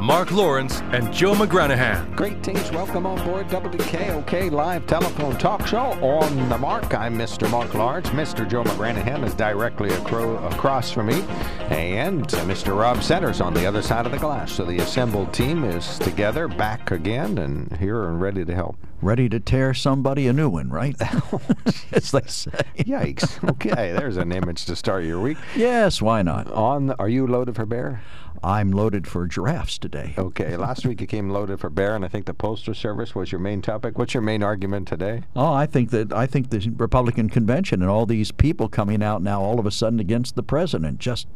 Mark Lawrence and Joe McGranahan. Greetings. Welcome on board WKOK Live Telephone Talk Show on the mark. I'm Mr. Mark Lawrence. Mr. Joe McGranahan is directly acro- across from me, and uh, Mr. Rob Centers on the other side of the glass. So the assembled team is together, back again, and here and ready to help. Ready to tear somebody a new one, right? As they say. Yikes. Okay, there's an image to start your week. Yes, why not? On, the, are you loaded for bear? I'm loaded for giraffes today. Okay, last week you came loaded for bear, and I think the Postal Service was your main topic. What's your main argument today? Oh, I think that I think the Republican convention and all these people coming out now all of a sudden against the president just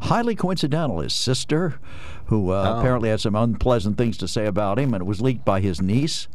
highly coincidental. His sister, who uh, Oh. apparently had some unpleasant things to say about him, and it was leaked by his niece.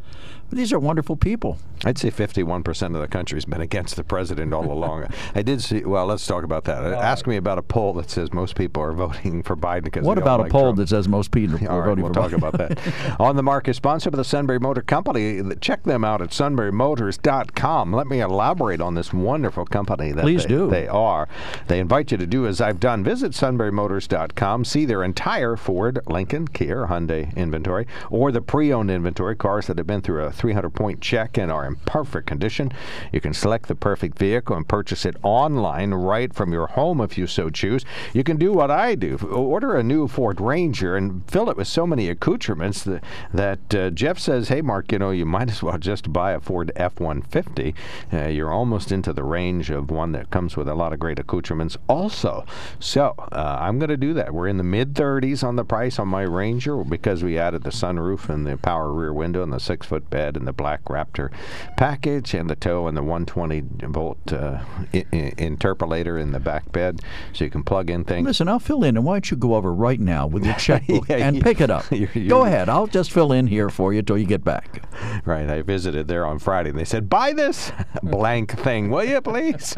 But these are wonderful people. I'd say 51% of the country's been against the president all along. I did see, well, let's talk about that. Ask me about a poll that says most people are voting for Biden because What about a poll Trump. that says most people All are right, voting we'll for talk Biden? about that. On the Mark is sponsored by the Sunbury Motor Company. Check them out at sunburymotors.com. Let me elaborate on this wonderful company that Please they, do. they are. They invite you to do as I've done. Visit sunburymotors.com, see their entire Ford, Lincoln, Kia, Hyundai inventory, or the pre-owned inventory, cars that have been through a 300-point check and are in perfect condition. You can select the perfect vehicle and purchase it online right from your home if you so choose. You can do what I do. Order a new Ford Ranger and fill it with so many accoutrements that, that uh, Jeff says, hey, Mark, you know, you might as well just buy a Ford F-150. Uh, you're almost into the range of one that comes with a lot of great accoutrements also. So uh, I'm going to do that. We're in the mid-30s on the price on my Ranger because we added the sunroof and the power rear window and the six-foot bed and the black Raptor package and the tow and the 120 volt uh, I- I- interpolator in the back bed so you can plug in things. Listen, I'll fill in, and why don't you go over right now with your checkbook Yeah, and pick it up? you're- you're- Go ahead. I'll just fill in here for you till you get back. Right. I visited there on Friday and they said, buy this blank thing, will you please?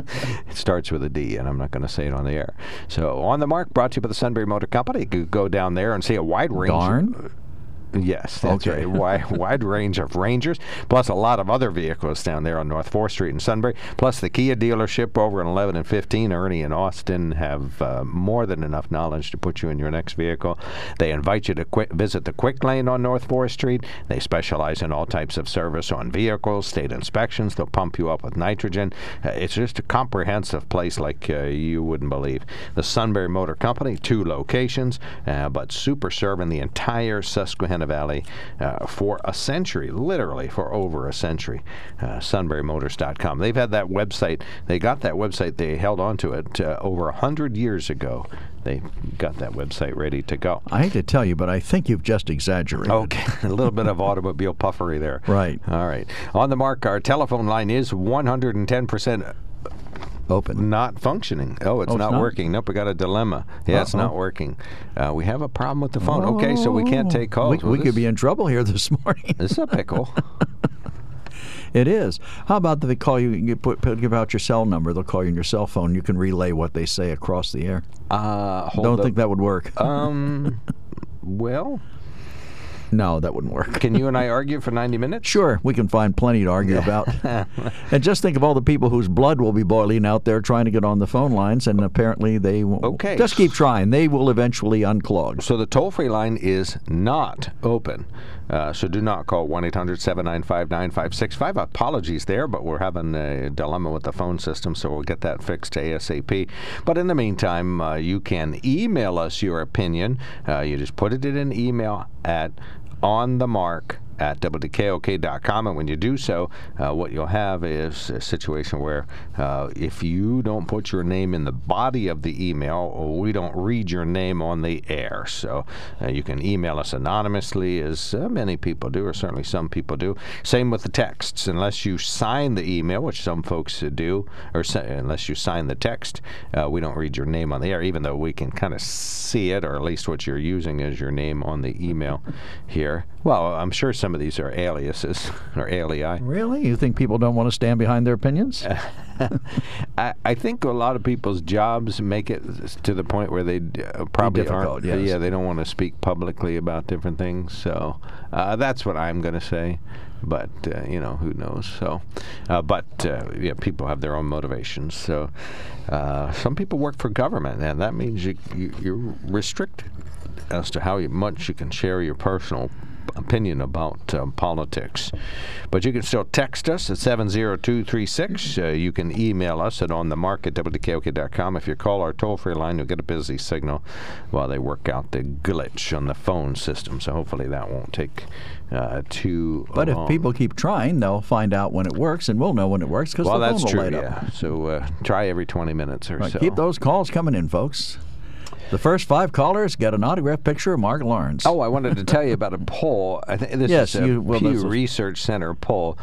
it starts with a D and I'm not going to say it on the air. So, On the Mark brought to you by the Sunbury Motor Company. You go down there and see a wide range. Darn. Yes, that's Okay. right. Wide, wide range of Rangers, plus a lot of other vehicles down there on North 4th Street in Sunbury, plus the Kia dealership over in 11 and 15. Ernie and Austin have uh, more than enough knowledge to put you in your next vehicle. They invite you to qui- visit the Quick Lane on North 4th Street. They specialize in all types of service on vehicles, state inspections. They'll pump you up with nitrogen. Uh, it's just a comprehensive place like uh, you wouldn't believe. The Sunbury Motor Company, two locations, uh, but super serving the entire Susquehanna Valley uh, for a century, literally for over a century. Uh, SunburyMotors.com. They've had that website. They got that website. They held on to it uh, over a hundred years ago. They got that website ready to go. I hate to tell you, but I think you've just exaggerated. Okay, a little bit of automobile puffery there. Right. All right. On the mark, our telephone line is 110% Open. not functioning. Oh, it's Oh, it's not, not? working. Nope, we got a dilemma. Yeah, it's not working. Uh, we have a problem with the phone. Okay, so we can't take calls. Oh, We, we could be in trouble here this morning. This is a pickle. it is. How about they call you? You put, put give out your cell number. They'll call you on your cell phone. You can relay what they say across the air. Uh, Don't up. think that would work. Um, well, no, that wouldn't work. can you and I argue for 90 minutes? Sure, we can find plenty to argue about. and just think of all the people whose blood will be boiling out there trying to get on the phone lines, and apparently they won't. Okay. Just keep trying. They will eventually unclog. So the toll free line is not open. Uh, so do not call 1 800 795 9565. Apologies there, but we're having a dilemma with the phone system, so we'll get that fixed ASAP. But in the meantime, uh, you can email us your opinion. Uh, you just put it in an email at on the mark at WKOK.com. And when you do so, uh, what you'll have is a situation where uh, if you don't put your name in the body of the email, we don't read your name on the air. So uh, you can email us anonymously, as uh, many people do, or certainly some people do. Same with the texts. Unless you sign the email, which some folks do, or sa- unless you sign the text, uh, we don't read your name on the air, even though we can kind of see it, or at least what you're using as your name on the email here. Well, I'm sure some of these are aliases or alii. Really? You think people don't want to stand behind their opinions? I, I think a lot of people's jobs make it to the point where they uh, probably aren't. yes. Yeah, they don't want to speak publicly about different things. So uh, that's what I'm going to say. But uh, you know, who knows? So, uh, but uh, yeah, people have their own motivations. So, uh, some people work for government, and that means you, you you're restricted as to how much you can share your personal opinion about um, politics. But you can still text us at 70236. Uh, you can email us at onthemark at WKOK.com. If you call our toll free line, you'll get a busy signal while they work out the glitch on the phone system. So hopefully that won't take uh, too long. But if people keep trying, they'll find out when it works, and we'll know when it works because well, the phone will true, light up. yeah. So uh, try every 20 minutes or Right, so. Keep those calls coming in, folks. The first five callers get an autographed picture of Mark Lawrence. Oh, I wanted to tell you about a poll. I think this Yes, is a you- well, Pew Research Center poll,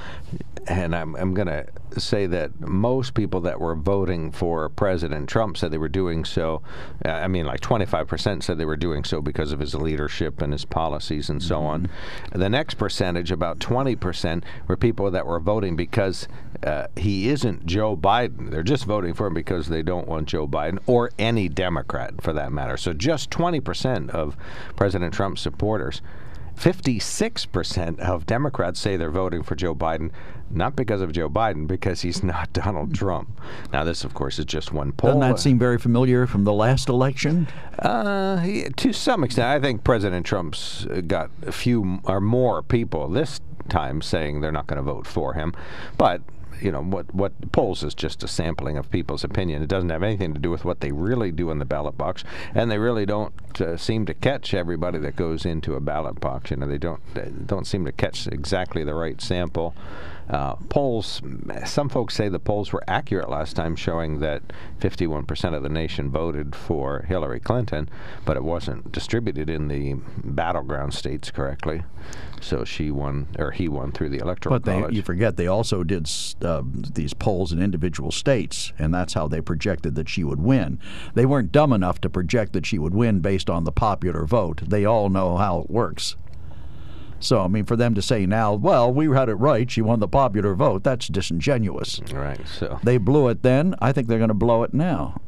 and I'm I'm going to say that most people that were voting for President Trump said they were doing so. uh, I mean, like 25% said they were doing so because of his leadership and his policies and so on. Mm-hmm. The next percentage, about 20%, were people that were voting because uh, he isn't Joe Biden. They're just voting for him because they don't want Joe Biden or any Democrat for that matter. So just 20% of President Trump's supporters. 56% of Democrats say they're voting for Joe Biden, not because of Joe Biden, because he's not Donald Trump. Now, this, of course, is just one poll. Doesn't that seem very familiar from the last election? Uh, to some extent, I think President Trump's got a few or more people this time saying they're not going to vote for him. But you know what? What polls is just a sampling of people's opinion. It doesn't have anything to do with what they really do in the ballot box, and they really don't uh, seem to catch everybody that goes into a ballot box. You know, they don't they don't seem to catch exactly the right sample. Uh, polls, some folks say the polls were accurate last time, showing that 51% of the nation voted for Hillary Clinton, but it wasn't distributed in the battleground states correctly. So she won, or he won through the electoral But college. you forget they also did uh, these polls in individual states, and that's how they projected that she would win. They weren't dumb enough to project that she would win based on the popular vote. They all know how it works. So, I mean, for them to say now, well, we had it right, she won the popular vote, that's disingenuous. right. So They blew it then. I think they're going to blow it now.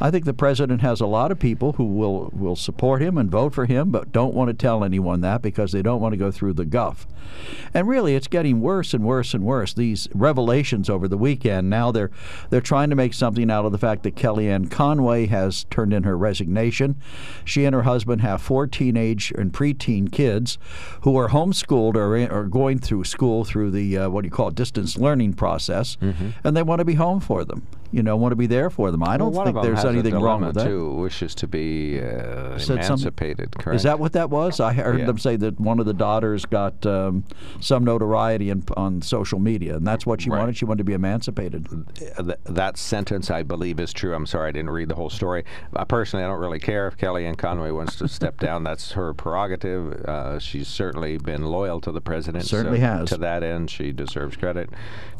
I think the president has a lot of people who will, will support him and vote for him, but don't want to tell anyone that because they don't want to go through the guff. And really, it's getting worse and worse and worse. These revelations over the weekend. Now they're they're trying to make something out of the fact that Kellyanne Conway has turned in her resignation. She and her husband have four teenage and preteen kids who are homeschooled or in, or going through school through the uh, what do you call it, distance learning process, and they want to be home for them. You know, want to be there for them. I don't well, think there's anything wrong with that. Too, wishes to be uh, emancipated. Correct. Is that what that was? I heard Yeah. them say that one of the daughters got um, some notoriety in, on social media, and that's what she Right. wanted. She wanted to be emancipated. Th- that sentence, I believe, is true. I'm sorry I didn't read the whole story. Uh, personally, I don't really care if Kellyanne Conway wants to step down. That's her prerogative. Uh, she's certainly been loyal to the president. Certainly so has. To that end, she deserves credit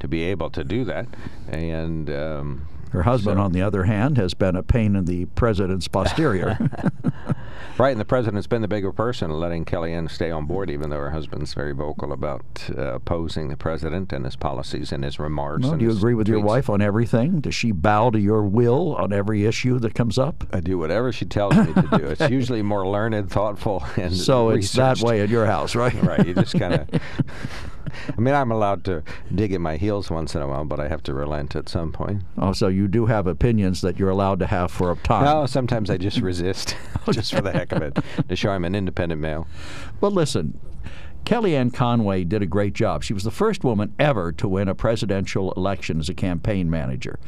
to be able to do that. And um, Her husband, so- on the other hand, has been a pain in the president's posterior. Right, and the president's been the bigger person, letting Kellyanne stay on board, even though her husband's very vocal about uh, opposing the president and his policies and his remarks. well, do you agree with your wife on everything? Does she bow to your will on every issue that comes up? I do whatever she tells me to do. It's usually more learned, thoughtful, and So it's that way at your house, right? Right, you just kind of. I mean, I'm allowed to dig at my heels once in a while, but I have to relent at some point. Oh, so you do have opinions that you're allowed to have for a time. No, sometimes I just resist, just for the heck of it, to show I'm an independent male. But listen, Kellyanne Conway did a great job. She was the first woman ever to win a presidential election as a campaign manager.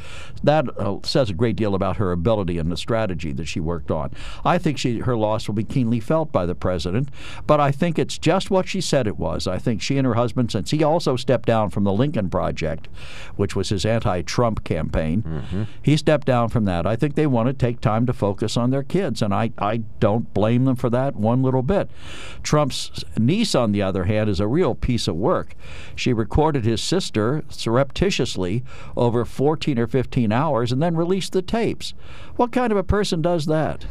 That uh, says a great deal about her ability and the strategy that she worked on. I think she, her loss will be keenly felt by the president, but I think it's just what she said it was. I think she and her husband, since he also stepped down from the Lincoln Project, which was his anti Trump campaign, mm-hmm. he stepped down from that. I think they want to take time to focus on their kids, and I, I don't blame them for that one little bit. Trump's niece, on the other hand, is a real piece of work. She recorded his sister surreptitiously over 14 or 15 hours and then released the tapes. What kind of a person does that?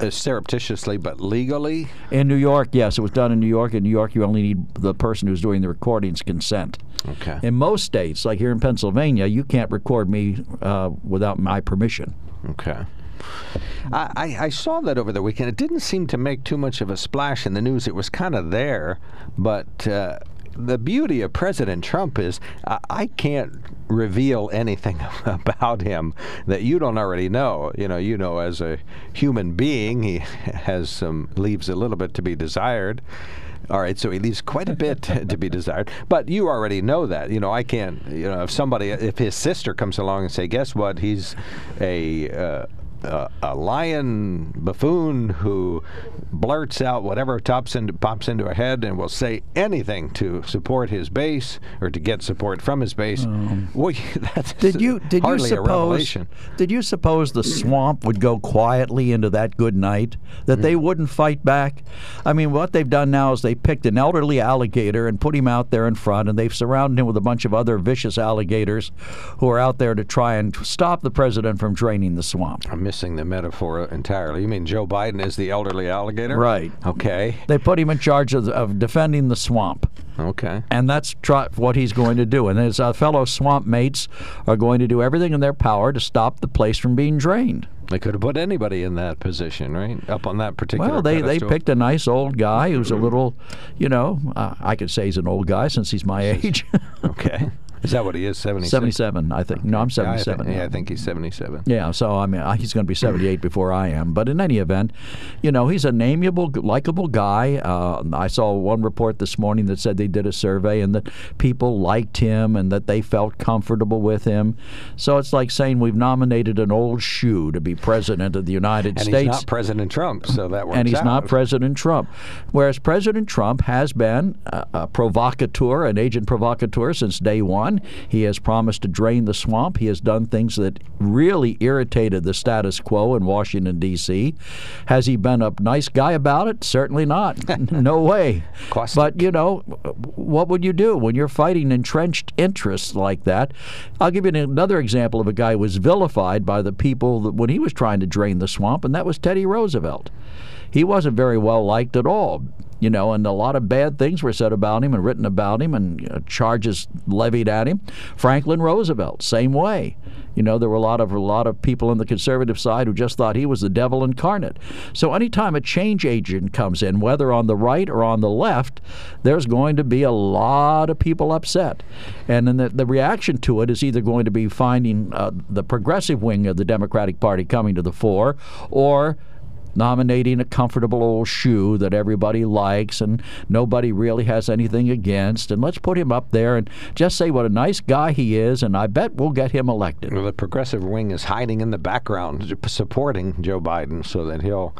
Uh, surreptitiously, but legally? In New York, yes. It was done in New York. In New York, you only need the person who's doing the recording's consent. Okay. In most states, like here in Pennsylvania, you can't record me uh, without my permission. Okay. I, I, saw that over the weekend. It didn't seem to make too much of a splash in the news. It was kind of there, but uh, the beauty of President Trump is I, I can't reveal anything about him that you don't already know. You know, you know, as a human being, he has some leaves a little bit to be desired. All right, so he leaves quite a bit to be desired. But you already know that. You know, I can't. You know, if somebody, if his sister comes along and say, "Guess what? He's a uh, a lion buffoon who blurts out whatever tops into, pops into her head and will say anything to support his base or to get support from his base. Um, well, that's did you did you suppose did you suppose the swamp would go quietly into that good night that they wouldn't fight back? I mean, what they've done now is they picked an elderly alligator and put him out there in front, and they've surrounded him with a bunch of other vicious alligators who are out there to try and stop the president from draining the swamp. I'm missing the metaphor entirely. You mean Joe Biden is the elderly alligator? Right. Okay. They put him in charge of, of defending the swamp. Okay. And that's what he's going to do. And his uh, fellow swamp mates are going to do everything in their power to stop the place from being drained. They could have put anybody in that position, right? Up on that particular. Well, they, pedestal. they picked a nice old guy who's a little, you know, uh, I could say he's an old guy since he's my age. okay. Is that what he is? 76? 77, I think. No, I'm 77. Yeah, I think, yeah, I think he's 77. Yeah, so I mean, he's going to be 78 before I am. But in any event, you know, he's an amiable, likable guy. Uh, I saw one report this morning that said they did a survey and that people liked him and that they felt comfortable with him. So it's like saying we've nominated an old shoe to be president of the United and States. And he's not President Trump, so that works And he's out. not President Trump. Whereas President Trump has been a, a provocateur, an agent provocateur since day one. He has promised to drain the swamp. He has done things that really irritated the status quo in Washington, D.C. Has he been a nice guy about it? Certainly not. no way. But, you know, what would you do when you're fighting entrenched interests like that? I'll give you another example of a guy who was vilified by the people when he was trying to drain the swamp, and that was Teddy Roosevelt. He wasn't very well liked at all you know, and a lot of bad things were said about him and written about him and you know, charges levied at him. Franklin Roosevelt, same way. You know, there were a lot of a lot of people on the conservative side who just thought he was the devil incarnate. So anytime a change agent comes in, whether on the right or on the left, there's going to be a lot of people upset. And then the, the reaction to it is either going to be finding uh, the progressive wing of the Democratic Party coming to the fore or nominating a comfortable old shoe that everybody likes and nobody really has anything against. And let's put him up there and just say what a nice guy he is, and I bet we'll get him elected. Well, the progressive wing is hiding in the background, supporting Joe Biden, so that he'll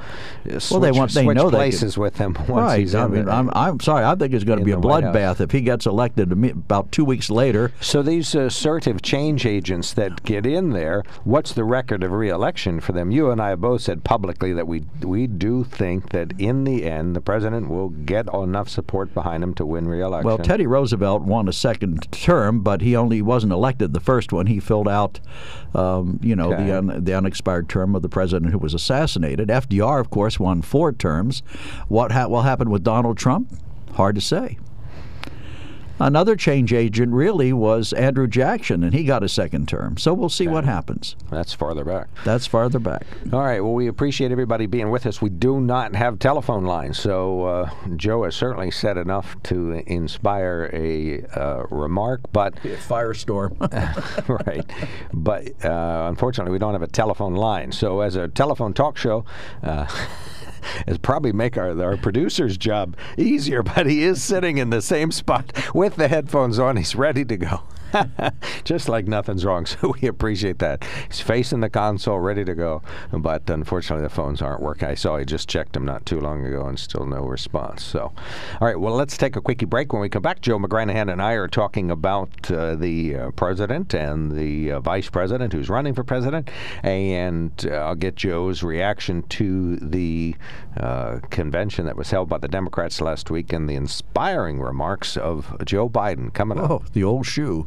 switch, well, they want they know places can, with him once right. he's. I mean, I'm, I'm sorry. I think it's going to be a bloodbath if he gets elected about two weeks later. So these uh, assertive change agents that get in there, what's the record of reelection for them? You and I have both said publicly that we we do think that in the end the president will get enough support behind him to win re-election. Well, Teddy Roosevelt won a second term, but he only wasn't elected the first one. He filled out, um, you know, okay. the un, the unexpired term of the president who was assassinated. FDR, of course, won four terms. What ha- will happen with Donald Trump? Hard to say. Another change agent really was Andrew Jackson, and he got a second term. So we'll see okay. what happens. That's farther back. That's farther back. All right. Well, we appreciate everybody being with us. We do not have telephone lines, so uh, Joe has certainly said enough to inspire a uh, remark, but a firestorm. right. But uh, unfortunately, we don't have a telephone line. So as a telephone talk show. It's probably make our our producer's job easier, but he is sitting in the same spot with the headphones on. He's ready to go. just like nothing's wrong. So we appreciate that. He's facing the console, ready to go. But unfortunately, the phones aren't working. I saw he just checked them not too long ago and still no response. So, all right, well, let's take a quickie break. When we come back, Joe McGranahan and I are talking about uh, the uh, president and the uh, vice president who's running for president. And uh, I'll get Joe's reaction to the uh, convention that was held by the Democrats last week and the inspiring remarks of Joe Biden coming up. Oh, the old shoe.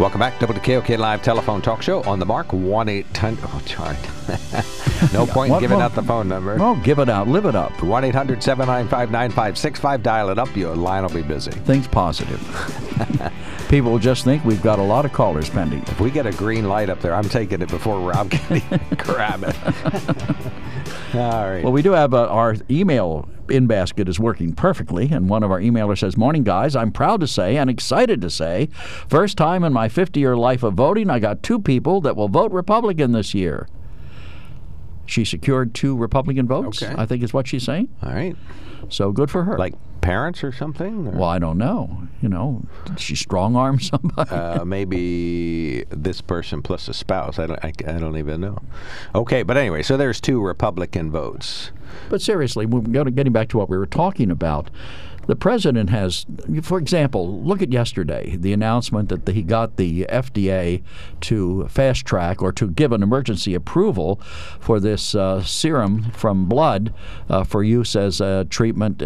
Welcome back to the KOK Live Telephone Talk Show on the mark 1 800. Oh, chart. no point in giving out the phone number. Oh, give it out. Live it up. 1 800 795 9565. Dial it up. Your line will be busy. Things positive. People just think we've got a lot of callers pending. If we get a green light up there, I'm taking it before Rob can grab it. All right. Well, we do have uh, our email in basket is working perfectly, and one of our emailers says, "Morning, guys. I'm proud to say and excited to say, first time in my 50-year life of voting, I got two people that will vote Republican this year." She secured two Republican votes. Okay. I think is what she's saying. All right. So good for her. Like parents or something? Or? well, I don't know. You know, did she strong arm somebody? Uh, maybe this person plus a spouse. I don't. I, I don't even know. Okay, but anyway, so there's two Republican votes. But seriously, getting back to what we were talking about. The president has, for example, look at yesterday the announcement that he got the FDA to fast track or to give an emergency approval for this uh, serum from blood uh, for use as a treatment.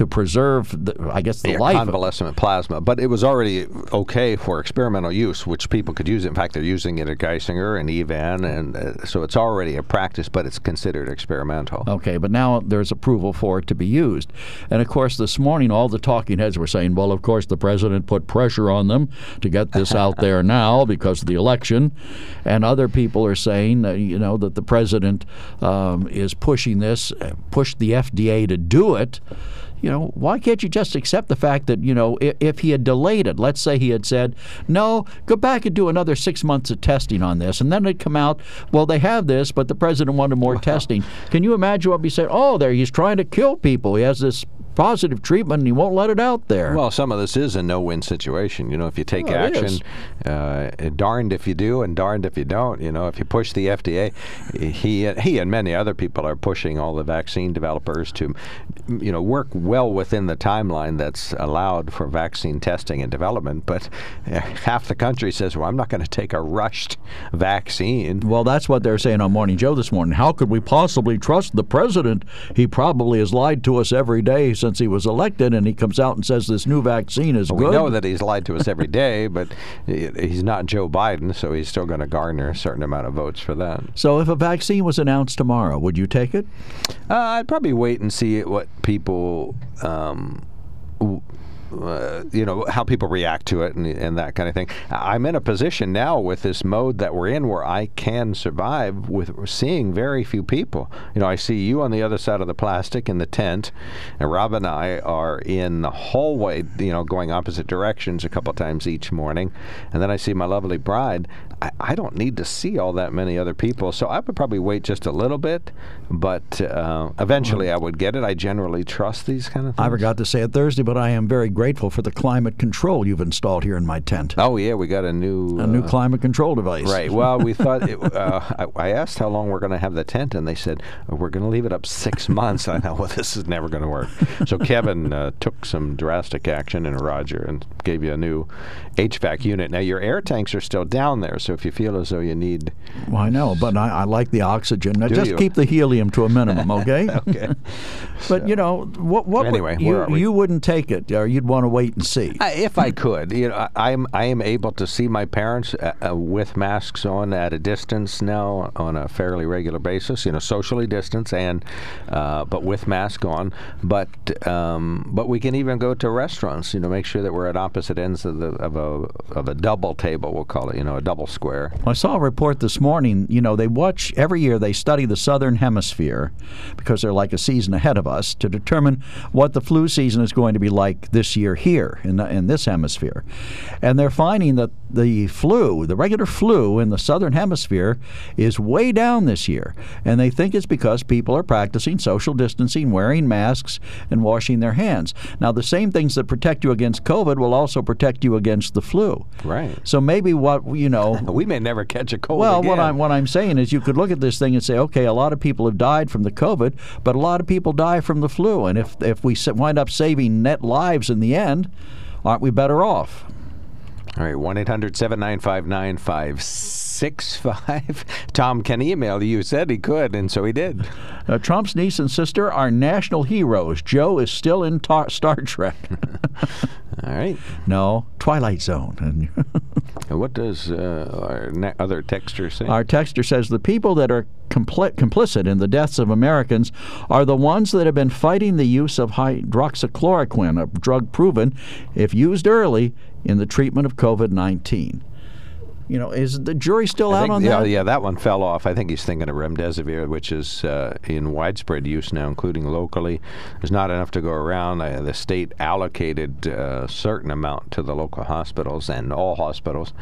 To preserve, the, I guess, the Yeah, life. of- convalescent plasma, but it was already okay for experimental use, which people could use. In fact, they're using it at Geisinger and Evan, and uh, so it's already a practice, but it's considered experimental. Okay, but now there's approval for it to be used. And of course, this morning, all the talking heads were saying, well, of course, the president put pressure on them to get this out there now because of the election. And other people are saying, uh, you know, that the president um, is pushing this, uh, pushed the FDA to do it. You know, why can't you just accept the fact that, you know, if, if he had delayed it, let's say he had said, no, go back and do another six months of testing on this, and then it'd come out, well, they have this, but the president wanted more testing. Can you imagine what we said? Oh, there, he's trying to kill people. He has this positive treatment and he won't let it out there. Well, some of this is a no-win situation. You know, if you take action, uh, darned if you do, and darned if you don't. You know, if you push the FDA, he he and many other people are pushing all the vaccine developers to, you know, work well within the timeline that's allowed for vaccine testing and development. But uh, half the country says, "Well, I'm not going to take a rushed vaccine." Well, that's what they're saying on Morning Joe this morning. How could we possibly trust the president? He probably has lied to us every day since he was elected, and he comes out and says this new vaccine is We good. know that he's lied to us every day, but he's not Joe Biden, so he's still going to garner a certain amount of votes for that. so, if a vaccine was announced tomorrow, would you take it? Uh, I'd probably wait and see what people, um, uh, you know, how people react to it and, and that kind of thing. I'm in a position now with this mode that we're in where I can survive with seeing very few people. You know, I see you on the other side of the plastic in the tent, and Rob and I are in the hallway, you know, going opposite directions a couple times each morning, and then I see my lovely bride. I, I don't need to see all that many other people, so I would probably wait just a little bit, but uh, eventually I would get it. I generally trust these kind of things. I forgot to say it Thursday, but I am very grateful for the climate control you've installed here in my tent. Oh yeah, we got a new A new uh, climate control device. Right. Well, we thought it, uh, I, I asked how long we're going to have the tent, and they said "Oh, we're going to leave it up six months. I thought, well, this is never going to work. So Kevin uh, took some drastic action, and Roger, and gave you a new HVAC unit. Now your air tanks are still down there, so if you feel as though you need, Well, I know, but I, I like the oxygen. Now, just you? keep the helium to a minimum, okay? okay. But you know, what? What? Anyway, you, where are we? you wouldn't take it, or you'd want to wait and see. I, if I could, you know, I, I'm I am able to see my parents uh, uh, with masks on at a distance now on a fairly regular basis. You know, socially distanced and uh, but with mask on. But um, but we can even go to restaurants. You know, make sure that we're at opposite ends of the of a of a double table. We'll call it. You know, a double square. I saw a report this morning. You know, they watch every year. They study the southern hemisphere because they're like a season ahead of us to determine what the flu season is going to be like this year here in the, in this hemisphere, and they're finding that the flu, the regular flu in the southern hemisphere, is way down this year, and they think it's because people are practicing social distancing, wearing masks, and washing their hands. Now, the same things that protect you against COVID will also protect you against the flu. Right. So maybe what you know. We may never catch a cold Well, again. what I'm what I'm saying is, you could look at this thing and say, okay, a lot of people have died from the COVID, but a lot of people die from the flu, and if if we wind up saving net lives in the end, aren't we better off? All right, 1 800 795 9565. Tom can email you. Said he could, and so he did. Uh, Trump's niece and sister are national heroes. Joe is still in tar- Star Trek. All right. no, Twilight Zone. What does uh, our other texter say? Our texter says the people that are compli- complicit in the deaths of Americans are the ones that have been fighting the use of hydroxychloroquine, a drug proven, if used early, in the treatment of COVID 19. You know, is the jury still I out think- on yeah, that? yeah, that one fell off. I think he's thinking of remdesivir, which is uh, in widespread use now, including locally. There's not enough to go around. Uh, the state allocated uh, a certain amount to the local hospitals and all hospitals,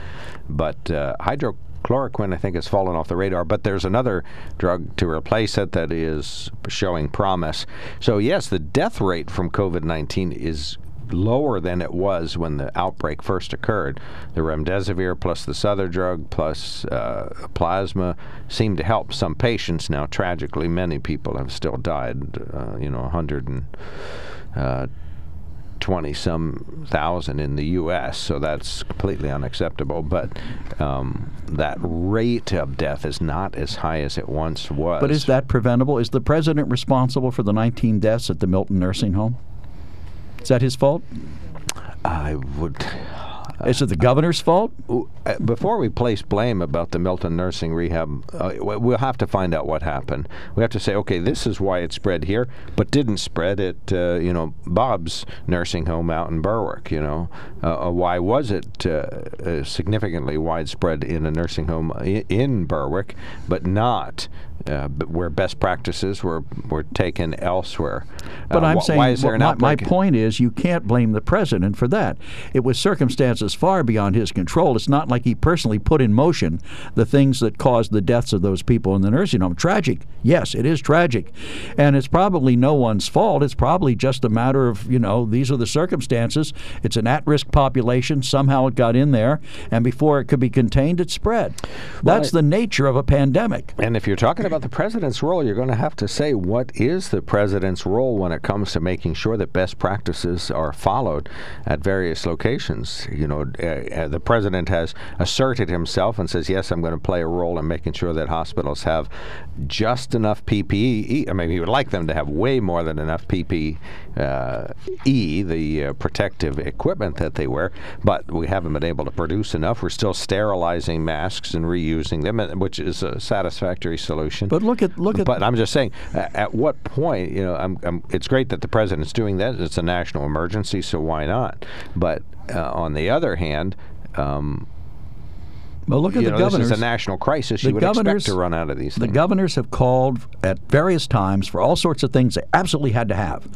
but uh, hydrochloroquine, I think, has fallen off the radar. But there's another drug to replace it that is showing promise. So yes, the death rate from COVID-19 is lower than it was when the outbreak first occurred. The remdesivir plus this other drug plus uh, plasma seemed to help some patients. Now, tragically, many people have still died. Uh, you know, 100 and uh, 20 some thousand in the U.S., so that's completely unacceptable. But um, that rate of death is not as high as it once was. But is that preventable? Is the president responsible for the 19 deaths at the Milton Nursing Home? Is that his fault? I would. Is it the governor's fault? uh, before we place blame about the Milton Nursing Rehab, uh, we'll have to find out what happened. We have to say, okay, this is why it spread here, but didn't spread at, uh, you know, Bob's nursing home out in Berwick. You know, uh, uh, why was it uh, uh, significantly widespread in a nursing home i- in Berwick, but not? Uh, where best practices were were taken elsewhere. But Uh, I'm wh- saying why is there well, my, my point is you can't blame the president for that. It was circumstances far beyond his control. It's not like he personally put in motion the things that caused the deaths of those people in the nursing home. Tragic, yes, it is tragic, and it's probably no one's fault. It's probably just a matter of you know these are the circumstances. It's an at-risk population. Somehow it got in there, and before it could be contained, it spread. That's the nature of a pandemic. And if you're talking about the president's role, you're going to have to say what is the president's role when it comes to making sure that best practices are followed at various locations. You know, uh, uh, the president has asserted himself and says, "Yes, I'm going to play a role in making sure that hospitals have just enough PPE. I mean, he would like them to have way more than enough PPE, uh, E, the uh, protective equipment that they wear, but we haven't been able to produce enough. We're still sterilizing masks and reusing them, which is a satisfactory solution. But look at look at But I'm just saying, at what point, you know, I'm, I'm, it's great that the president's doing that. It's a national emergency, so why not? But uh, on the other hand, um, Well, look at the know, This governors. is a national crisis. The You would expect to run out of these The governors have called at various times for all sorts of things they absolutely had to have.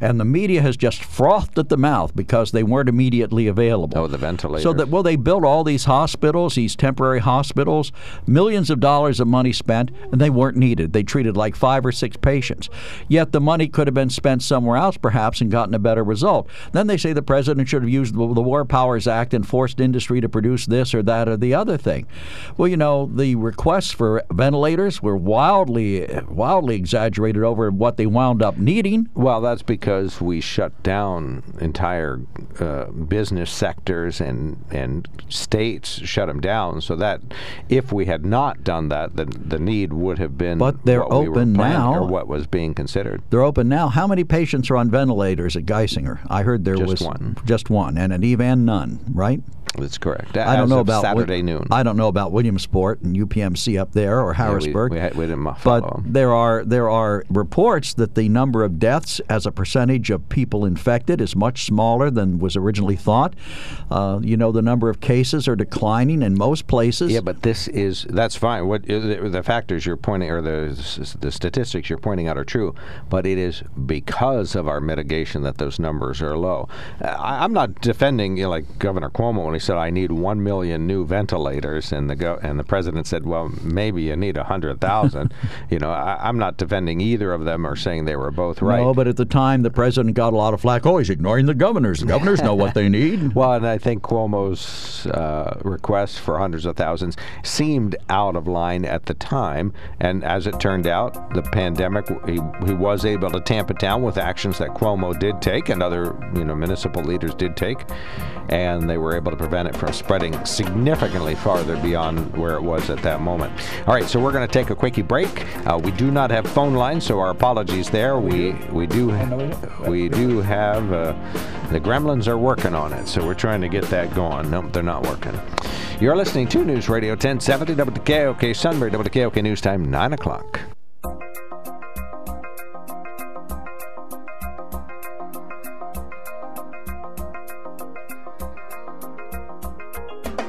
And the media has just frothed at the mouth because they weren't immediately available. Oh, the ventilators. So that well they built all these hospitals, these temporary hospitals, millions of dollars of money spent, and they weren't needed. They treated like five or six patients. Yet the money could have been spent somewhere else perhaps and gotten a better result. Then they say the president should have used the War Powers Act and forced industry to produce this or that or the other thing. Well, you know, the requests for ventilators were wildly wildly exaggerated over what they wound up needing. Well, that's because we shut down entire uh, business sectors and and states shut them down. So that if we had not done that, the the need would have been. But they're what we were open now. or what was being considered. They're open now. How many patients are on ventilators at Geisinger? I heard there Just was one. just one, and at Evan none, right? That's correct. I don't know about Saturday noon. I don't know about Williamsport and UPMC up there or Yeah, we- Harrisburg. we, we but there are there are reports that the number of deaths as a percentage of people infected is much smaller than was originally thought. Uh, you know, the number of cases are declining in most places. Yeah, but this is that's fine. What the, the factors you're pointing or the the statistics you're pointing out are true, but it is because of our mitigation that those numbers are low. I, I'm not defending you know, like Governor Cuomo when he said I need one million new ventilators, and the go, and the president said, well, maybe you need a hundred thousand. you know, I, I'm not defending either of them or saying they were both right. No, but at the time the president got a lot of flack. Oh, he's ignoring the governors. The governors know what they need. Well, and I think Cuomo's uh, request for hundreds of thousands seemed out of line at the time. And as it turned out, the pandemic, he, he was able to tamp it down with actions that Cuomo did take and other you know municipal leaders did take, and they were able to prevent it from spreading significantly farther beyond where it was at that moment. All right, so we're going to take a quickie break. Uh, we do not have phone lines, so our apologies there. We we do we do have uh, the Gremlins are working on it, so we're trying to get that going. Nope, they're not working. You're listening to News Radio 1070 WKOK Sunbury WKOK News Time 9 o'clock.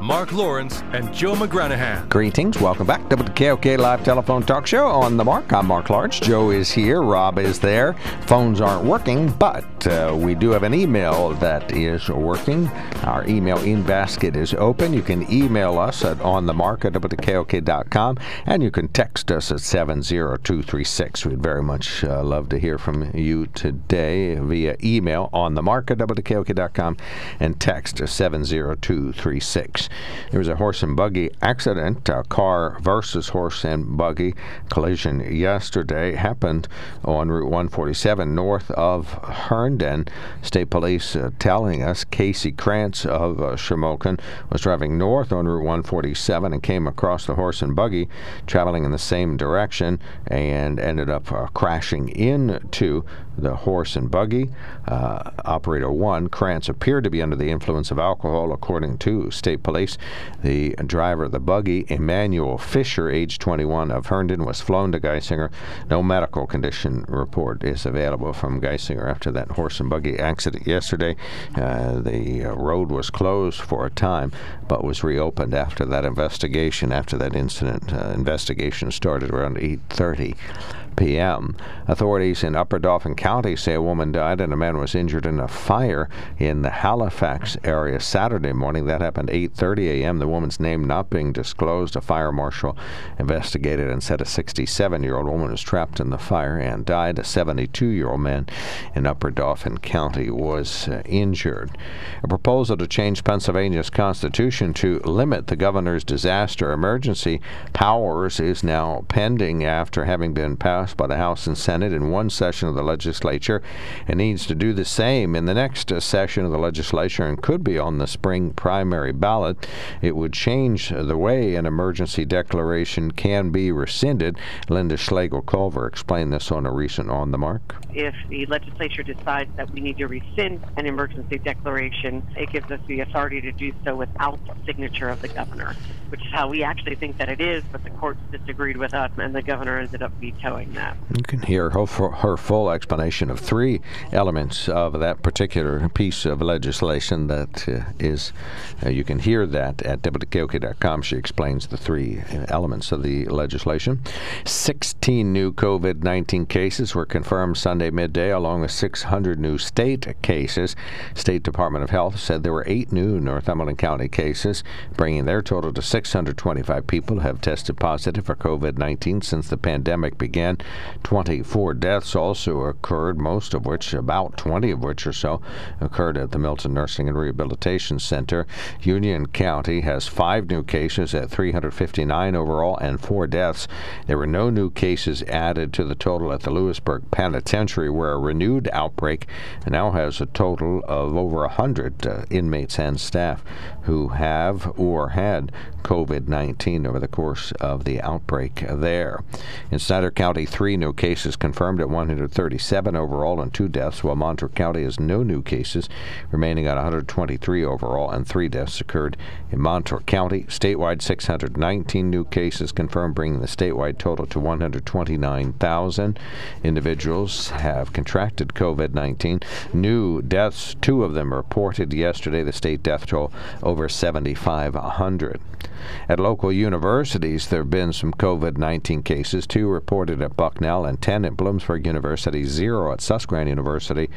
Mark Lawrence and Joe McGranahan. Greetings. Welcome back. to the KOK Live Telephone Talk Show on the mark. I'm Mark Large. Joe is here. Rob is there. Phones aren't working, but uh, we do have an email that is working. Our email in basket is open. You can email us at onthemark at WKOK.com and you can text us at 70236. We'd very much uh, love to hear from you today via email on the mark at and text 70236. There was a horse and buggy accident, a car versus horse and buggy collision yesterday. Happened on Route 147 north of Herndon. State Police uh, telling us Casey Krantz of uh, was driving north on Route 147 and came across the horse and buggy traveling in the same direction and ended up uh, crashing into the horse and buggy. Uh, Operator 1, Krantz, appeared to be under the influence of alcohol, according to state police. The driver of the buggy, Emmanuel Fisher, age 21, of Herndon, was flown to Geisinger. No medical condition report is available from Geisinger after that horse and buggy accident yesterday. Uh, the uh, road was closed for a time, but was reopened after that investigation. After that incident, uh, investigation started around 8:30 p.m. Authorities in Upper Dauphin County say a woman died and a man was injured in a fire in the Halifax area Saturday morning. That happened 8:30 a.m. The woman's name not being disclosed. A fire marshal investigated and said a 67-year-old woman was trapped in the fire and died. A 72-year-old man in Upper Dauphin County was uh, injured. A proposal to change Pennsylvania's constitution to limit the governor's disaster emergency powers is now pending after having been passed passed by the House and Senate in one session of the legislature and needs to do the same in the next uh, session of the legislature and could be on the spring primary ballot. It would change the way an emergency declaration can be rescinded. Lynda Schlegel Culver explained this on a recent On the Mark. If the legislature decides that we need to rescind an emergency declaration, it gives us the authority to do so without the signature of the governor, which is how we actually think that it is, but the courts disagreed with us, and the governor ended up vetoing that. You can hear her, her full explanation of three elements of that particular piece of legislation that uh, is, uh, you can hear that at WKOK.com. She explains the three elements of the legislation. 16 new COVID 19 cases were confirmed Sunday midday, along with 600 new state cases. State Department of Health said there were eight new Northumberland County cases, bringing their total to 625 people have tested positive for COVID 19 since the pandemic began. 24 deaths also occurred, most of which, about 20 of which or so, occurred at the Milton Nursing and Rehabilitation Center. Union County has five new cases at 359 overall and four deaths. There were no new cases added to the total at the Lewisburg Penitentiary, where a renewed outbreak now has a total of over 100 uh, inmates and staff who have or had COVID 19 over the course of the outbreak there. In Snyder County, three new cases confirmed at 137 overall and two deaths, while Montour County has no new cases, remaining at 123 overall, and three deaths occurred in Montour County. Statewide, 619 new cases confirmed, bringing the statewide total to 129,000 individuals have contracted COVID 19. New deaths, two of them reported yesterday. The state death toll over 7,500. At local universities, there have been some COVID 19 cases, two reported at Bucknell and 10 at Bloomsburg University, zero at Susquehanna University.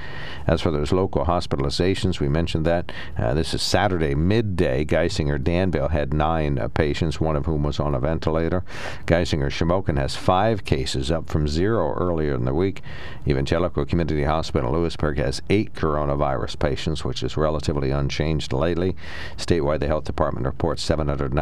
As for those local hospitalizations, we mentioned that. Uh, this is Saturday midday. Geisinger Danville had nine uh, patients, one of whom was on a ventilator. Geisinger Shamokin has five cases, up from zero earlier in the week. Evangelical Community Hospital Lewisburg has eight coronavirus patients, which is relatively unchanged lately. Statewide, the health department reports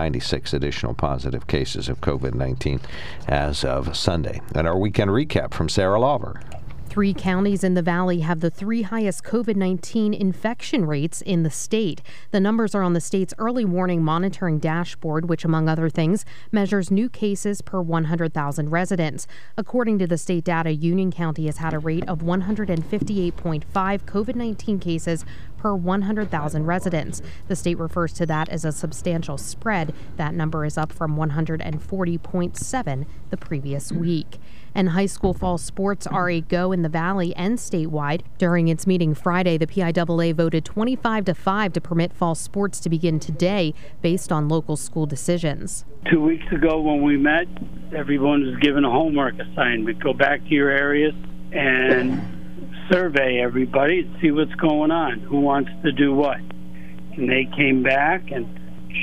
796 additional positive cases of COVID 19 as of Sunday. And our weekend recap from Sarah Lawver. Three counties in the valley have the three highest COVID 19 infection rates in the state. The numbers are on the state's early warning monitoring dashboard, which, among other things, measures new cases per 100,000 residents. According to the state data, Union County has had a rate of 158.5 COVID 19 cases per 100,000 residents. The state refers to that as a substantial spread. That number is up from 140.7 the previous week and high school fall sports are a go in the Valley and statewide. During its meeting Friday, the PIAA voted 25 to 5 to permit fall sports to begin today based on local school decisions. Two weeks ago, when we met, everyone was given a homework assignment go back to your areas and survey everybody, and see what's going on, who wants to do what. And they came back and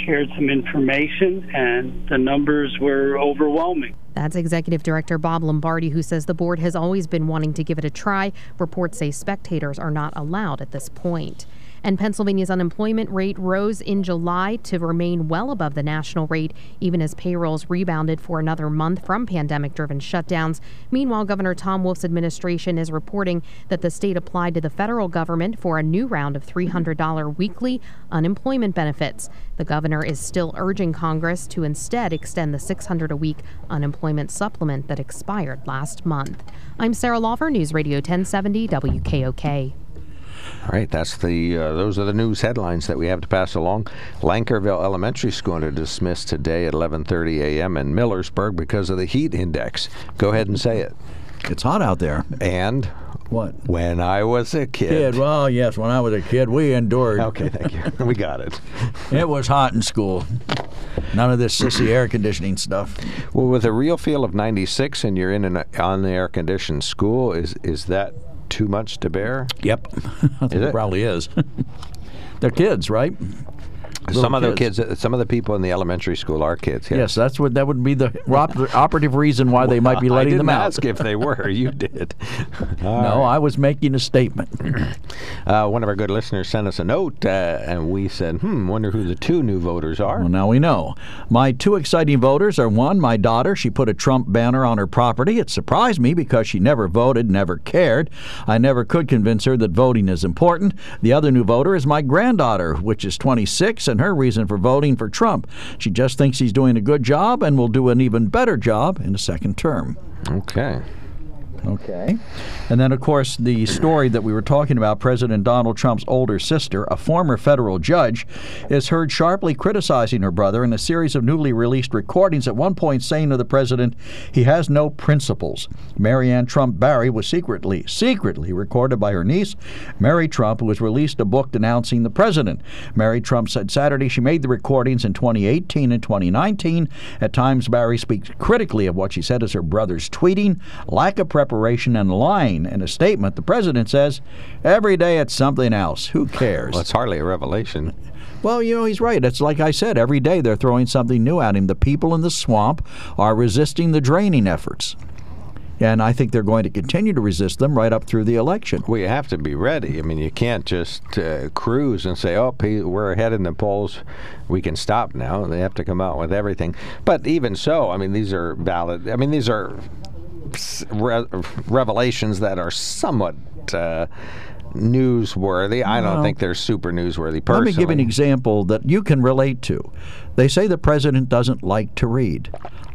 shared some information, and the numbers were overwhelming. That's Executive Director Bob Lombardi, who says the board has always been wanting to give it a try. Reports say spectators are not allowed at this point. And Pennsylvania's unemployment rate rose in July to remain well above the national rate, even as payrolls rebounded for another month from pandemic driven shutdowns. Meanwhile, Governor Tom Wolf's administration is reporting that the state applied to the federal government for a new round of $300 weekly unemployment benefits. The governor is still urging Congress to instead extend the 600 a week unemployment supplement that expired last month. I'm Sarah Lawver, News Radio 1070 WKOK. All right, that's the uh, those are the news headlines that we have to pass along. Lenkerville Elementary School to dismiss today at 11:30 a.m. in Millersburg because of the heat index. Go ahead and say it. It's hot out there. And what? When I was a kid. Kid. Well, yes, when I was a kid, we endured. Okay, thank you. we got it. it was hot in school. None of this sissy air conditioning stuff. Well, with a real feel of 96 and you're in an on the air conditioned school, is is that too much to bear? Yep. I think is it? probably is. They're kids, right? Some of the kids, some of the people in the elementary school are kids. Yes, Yes, that's what that would be the op- operative reason why they might be I letting didn't them out. ask if they were. You did. no, I was making a statement. Uh, one of our good listeners sent us a note, uh, and we said, "Hmm, wonder who the two new voters are." Well, now we know. My two exciting voters are one, my daughter. She put a Trump banner on her property. It surprised me because she never voted, never cared. I never could convince her that voting is important. The other new voter is my granddaughter, which is 26, and her reason for voting for Trump. She just thinks he's doing a good job and will do an even better job in a second term. Okay. Okay. And then, of course, the story that we were talking about President Donald Trump's older sister, a former federal judge, is heard sharply criticizing her brother in a series of newly released recordings, at one point saying to the president, he has no principles. Maryanne Trump Barry was secretly, secretly recorded by her niece, Mary Trump, who has released a book denouncing the president. Mary Trump said Saturday she made the recordings in 2018 and 2019. At times, Barry speaks critically of what she said as her brother's tweeting, lack of preparation, and lying. In a statement, the president says, Every day it's something else. Who cares? Well, it's hardly a revelation. Well, you know, he's right. It's like I said, every day they're throwing something new at him. The people in the swamp are resisting the draining efforts. And I think they're going to continue to resist them right up through the election. We have to be ready. I mean, you can't just uh, cruise and say, "Oh, we're ahead in the polls. We can stop now." They have to come out with everything. But even so, I mean, these are valid. I mean, these are re- revelations that are somewhat uh, newsworthy. I don't think they're super newsworthy. Let me give an example that you can relate to. They say the president doesn't like to read.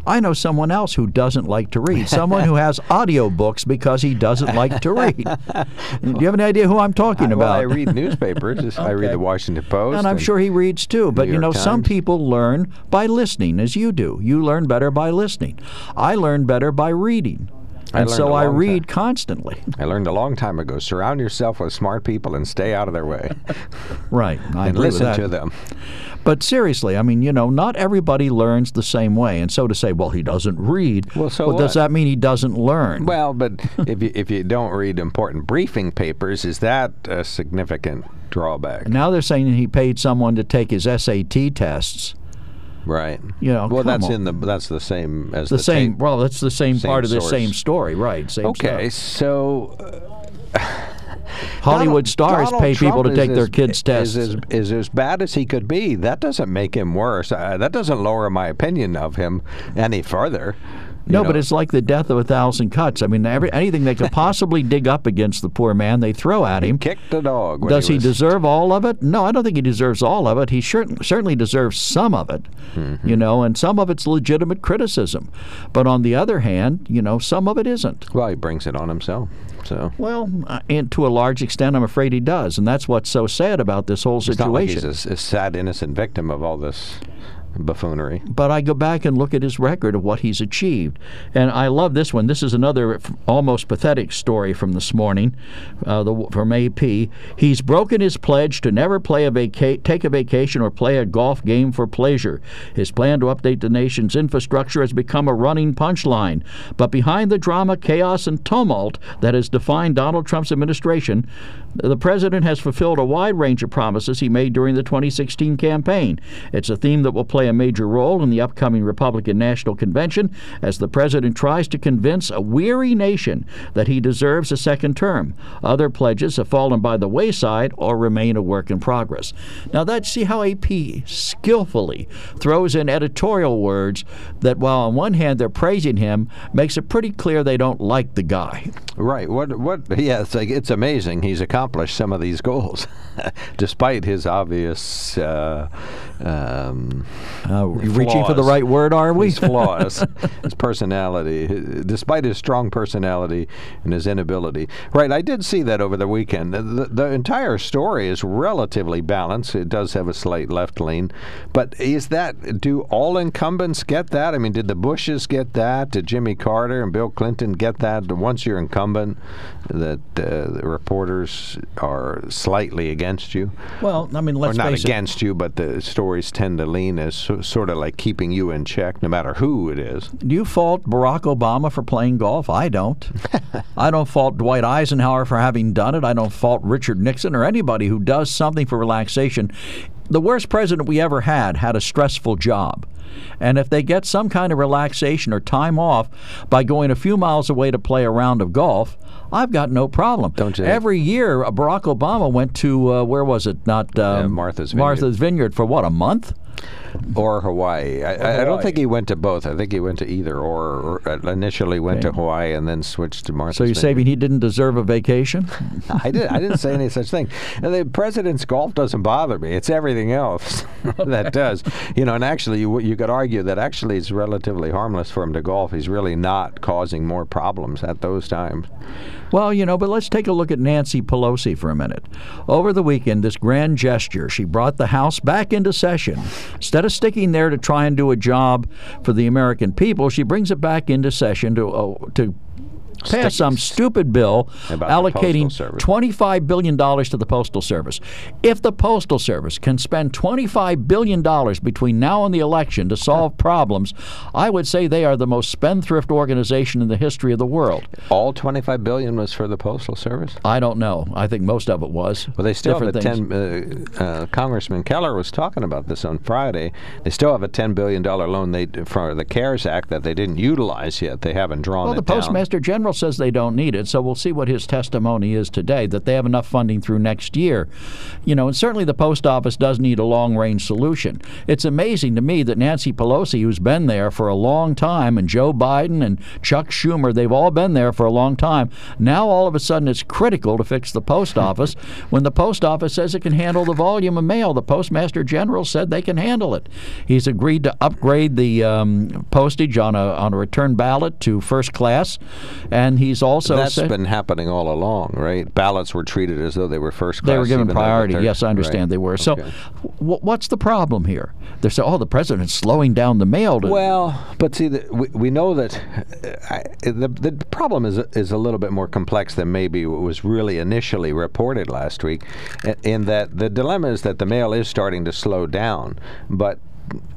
I know someone else who doesn't like to read, someone who has audiobooks because he doesn't like to read. Do you have any idea who I'm talking Well, about? I read newspapers. I read the Washington Post. And I'm sure he reads too. But you know, York some people learn by listening, as you do. You learn better by listening. I learn better by reading. I And so I read time. constantly. I learned a long time ago. Surround yourself with smart people and stay out of their way, Right. I and listen to them. But seriously, I mean, you know, not everybody learns the same way. And so to say, well, he doesn't read, Well, so well, does that mean he doesn't learn? Well, but if you if you don't read important briefing papers, is that a significant drawback? now they're saying he paid someone to take his SAT tests. Right. You know, well, that's on. in the that's the same as The, the, same, tape. well, that's the same, same part of the source. same story, right? Same Okay, stuff. so uh, Hollywood Donald- stars Donald pay people to is take their kids' tests. Is, as- is as bad as he could be. That doesn't make him worse. Uh, that doesn't lower my opinion of him any further. No, know, but it's like the death of a thousand cuts. I mean, every, anything they could possibly dig up against the poor man, they throw at him. kicked the dog. Does he was- deserve all of it? No, I don't think he deserves all of it. He cer- certainly deserves some of it, Mm-hmm. you know, and some of it's legitimate criticism. But on the other hand, you know, some of it isn't. Well, he brings it on himself. So Well, uh, and to a large extent, I'm afraid he does, and that's what's so sad about this whole it's not like situation. he's a, a sad innocent victim of all this buffoonery. but I go back and look at his record of what he's achieved. And I love this one. This is another almost pathetic story from this morning uh, the, from AP. He's broken his pledge to never play a vaca- take a vacation or play a golf game for pleasure. His plan to update the nation's infrastructure has become a running punchline. But behind the drama, chaos, and tumult that has defined Donald Trump's administration, the president has fulfilled a wide range of promises he made during the 2016 campaign. It's a theme that will play a major role in the upcoming Republican National Convention as the president tries to convince a weary nation that he deserves a second term. Other pledges have fallen by the wayside or remain a work in progress. Now, that see how AP skillfully throws in editorial words that, while on one hand they're praising him, makes it pretty clear they don't like the guy. Right. What? What? Yeah. It's like it's amazing. He's accomplished some of these goals, despite his obvious. Uh, um, Uh, reaching for the right word, are we? His flaws, his personality, hi- despite his strong personality and his inability. Right, I did see that over the weekend. The, the, the entire story is relatively balanced. It does have a slight left lean, but is that? Do all incumbents get that? I mean, did the Bushes get that? Did Jimmy Carter and Bill Clinton get that? Once you're incumbent, that uh, the reporters are slightly against you, Well, I mean, let's or not face it. against you, but the stories tend to lean as so, sort of like keeping you in check, no matter who it is. Do you fault Barack Obama for playing golf? I don't. I don't fault Dwight Eisenhower for having done it. I don't fault Richard Nixon or anybody who does something for relaxation. The worst president we ever had had a stressful job. And if they get some kind of relaxation or time off by going a few miles away to play a round of golf, I've got no problem. Don't you? Every year, uh, Barack Obama went to uh, where was it? Not um, Martha's Vineyard. Martha's Vineyard for what a month. Or Hawaii. I, I- I don't think he went to both. I think he went to either or. or uh, initially went to Hawaii and then switched to Martha's So you're saying he didn't deserve a vacation? I did. I didn't say any such thing. And the president's golf doesn't bother me. It's everything else that does. You know, and actually, you you could argue that actually it's relatively harmless for him to golf. He's really not causing more problems at those times. Well, you know, but let's take a look at Nancy Pelosi for a minute. Over the weekend, this grand gesture, she brought the House back into session. Instead of sticking there to try and do a job for the American people, she brings it back into session to uh, to pass some stupid bill allocating $25 billion to the Postal Service. If the Postal Service can spend $25 billion between now and the election to solve problems, I would say they are the most spendthrift organization in the history of the world. All 25 billion was for the postal service. I don't know. I think most of it was. Well, they still Different have a things. 10. Uh, uh, Congressman Keller was talking about this on Friday. They still have a 10 billion dollar loan they for the CARES Act that they didn't utilize yet. They haven't drawn Well, the down. Postmaster General says they don't need it, so we'll see what his testimony is today, that they have enough funding through next year. You know, and certainly the post office does need a long range solution. It's amazing to me that Nancy Pelosi, who's been there for a long time, and Joe Biden and Chuck Schumer, they've all been there for a long time. Now all of a sudden it's critical to fix the post office when the post office says it can handle the volume of mail. The Postmaster General said they can handle it. He's agreed to upgrade the um, postage on a on a return ballot to first class, and he's also That's said been happening all along, right? Ballots were treated as though they were first class. they were given priority. Yes, I understand right. they were. So, Okay. w- what's the problem here? They say, "Oh, the president's slowing down the mail." To, Well, but see, the, we, we know that uh, I, the the problem is is a little bit more complex than maybe what was really initially reported last week, in that the dilemma is that the mail is starting to slow down, but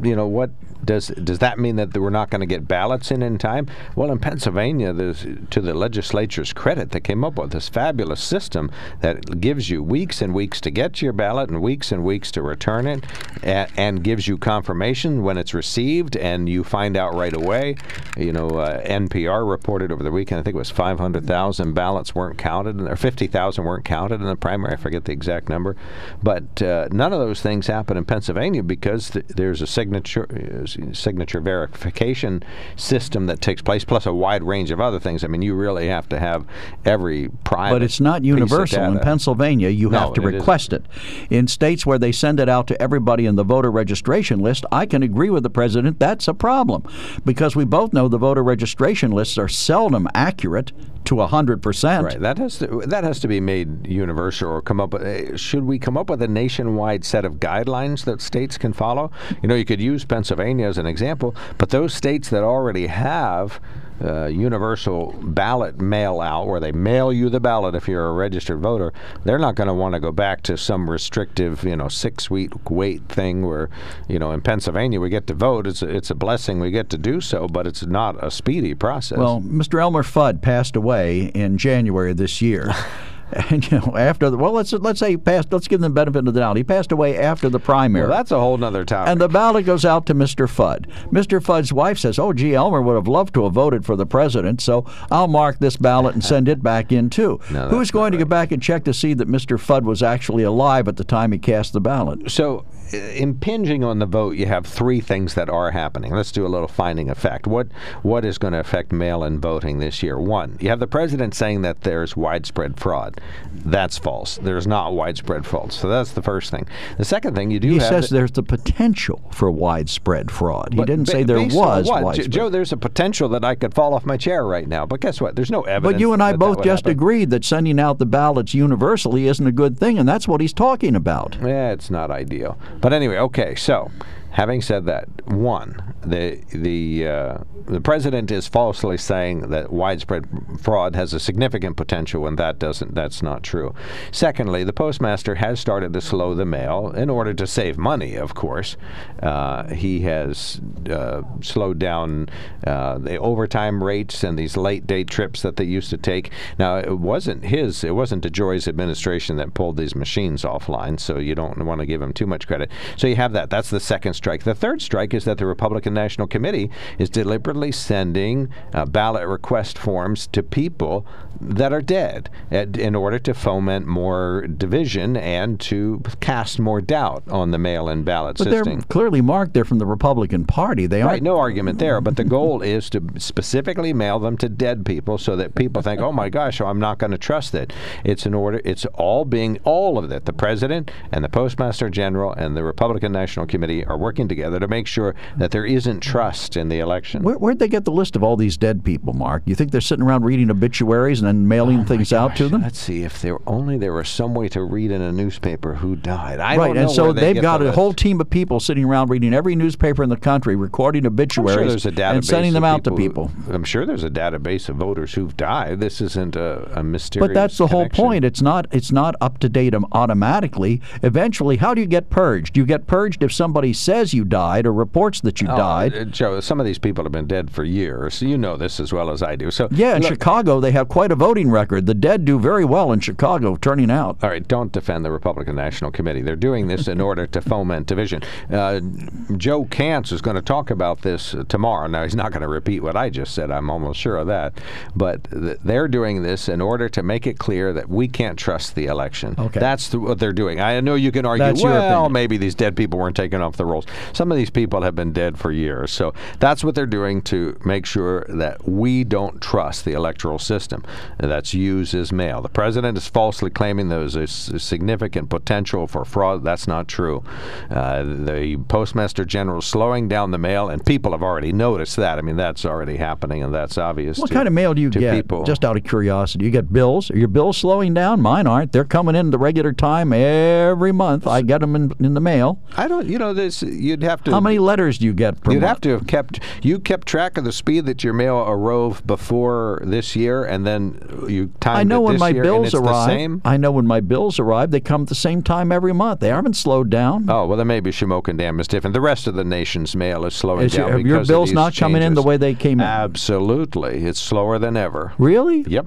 you know what does does that mean that we're not going to get ballots in in time? Well, in Pennsylvania, to the legislature's credit, they came up with this fabulous system that gives you weeks and weeks to get your ballot and weeks and weeks to return it, and, and gives you confirmation when it's received, and you find out right away. You know, uh, NPR reported over the weekend, I think it was 500,000 ballots weren't counted, or 50,000 weren't counted in the primary. I forget the exact number, but uh, none of those things happen in Pennsylvania because th- there's a signature uh, signature verification system that takes place, plus a wide range of other things. I mean, you really have to have every private. but it's not universal. In. Pennsylvania, you No, have to it request it. In states where they send it out to everybody in the voter registration list, I can agree with the president that's a problem because we both know the voter registration lists are seldom accurate to 100%. Right. That has to that has to be made universal, or come up. With, uh, should we come up with a nationwide set of guidelines that states can follow? You know, you could use Pennsylvania as an example, but those states that already have uh, universal ballot mail out, where they mail you the ballot if you're a registered voter, they're not going to want to go back to some restrictive, you know, six week wait thing. Where, you know, in Pennsylvania we get to vote. It's a, it's a blessing we get to do so, but it's not a speedy process. Well, Mr. Elmer Fudd passed away in January of this year. And you know, after the well, let's let's say he passed. Let's give them the benefit of the doubt. He passed away after the primary. Well, that's a whole nother topic. and the ballot goes out to Mr. Fudd. Mr. Fudd's wife says, "Oh, gee, Elmer would have loved to have voted for the president, so I'll mark this ballot and send it back in too." No, Who's going to go back and check to see that Mr. Fudd was actually alive at the time he cast the ballot? So, impinging on the vote, you have three things that are happening. Let's do a little finding of fact. What what is going to affect mail-in voting this year? One, you have the president saying that there's widespread fraud. That's false. There's not widespread fraud. So that's the first thing. The second thing you do He says the- there's the potential for widespread fraud. He didn't ba- say there was what? Widespread. Joe, there's a potential that I could fall off my chair right now. But guess what? There's no evidence. But you and I both just happen. agreed that sending out the ballots universally isn't a good thing, and that's what he's talking about. Yeah, it's not ideal. But anyway, okay, so Having said that, one, the the uh, the president is falsely saying that widespread fraud has a significant potential, and that doesn't. That's not true. Secondly, the postmaster has started to slow the mail in order to save money. Of course, uh, he has uh, slowed down uh, the overtime rates and these late day trips that they used to take. Now, it wasn't his. It wasn't DeJoy's administration that pulled these machines offline, so you don't want to give him too much credit. So you have that. That's the second strike. The third strike is that the Republican National Committee is deliberately sending uh, ballot request forms to people that are dead at, in order to foment more division and to cast more doubt on the mail-in ballot But system. they're clearly marked. They're from the Republican Party. They Right, no argument there. But the goal is to specifically mail them to dead people so that people think, "Oh my gosh, I'm not going to trust it." It's an order. It's all being all of it. The president and the postmaster general and the Republican National Committee are working together to make sure that there isn't mm-hmm. trust in the election. Where, where'd they get the list of all these dead people, Mark? You think they're sitting around reading obituaries and then mailing oh things out to them? Let's see if there only there was some way to read in a newspaper who died. I right, don't know and so they they've get got the a list. whole team of people sitting around reading every newspaper in the country, recording obituaries, sure there's a database and sending them out to people. I'm sure there's a database of voters who've died. This isn't a, a mysterious. But that's the whole point. It's not it's not up to date automatically. Eventually, how do you get purged? You get purged if somebody says you died or reports that you Oh, died. uh, Joe, some of these people have been dead for years. You know this as well as I do. So yeah, in look, Chicago, they have quite a voting record. The dead do very well in Chicago, turning out. All right, don't defend the Republican National Committee. They're doing this in order to foment division. Uh, Joe Kantz is going to talk about this uh, tomorrow. Now, he's not going to repeat what I just said. I'm almost sure of that. But th- they're doing this in order to make it clear that we can't trust the election. Okay. That's the, what they're doing. I know you can argue, That's well, maybe these dead people weren't taken off the rolls. Some of these people have been dead for years. So that's what they're doing to make sure that we don't trust the electoral system that's used as mail. The president is falsely claiming there's a s- significant potential for fraud. That's not true. Uh, the postmaster general is slowing down the mail, and people have already noticed that. I mean, that's already happening, and that's obvious. What to- kind of mail do you get? People. Just out of curiosity, you get bills. Are your bills slowing down? Mine aren't. They're coming in the regular time every month. I get them in, in the mail. I don't. You know, this. You'd have to. How many letters do you get per You'd month? have to have kept you kept track of the speed that your mail arrived before this year, and then you timed I know it when my year, bills arrive. I know when my bills arrive. They come at the same time every month. They haven't slowed down. Oh well, then maybe Shamokin Dam is different. The rest of the nation's mail is slowing Is down your- because your bills not coming in the way they came in? Absolutely, it's slower than ever. Really? Yep.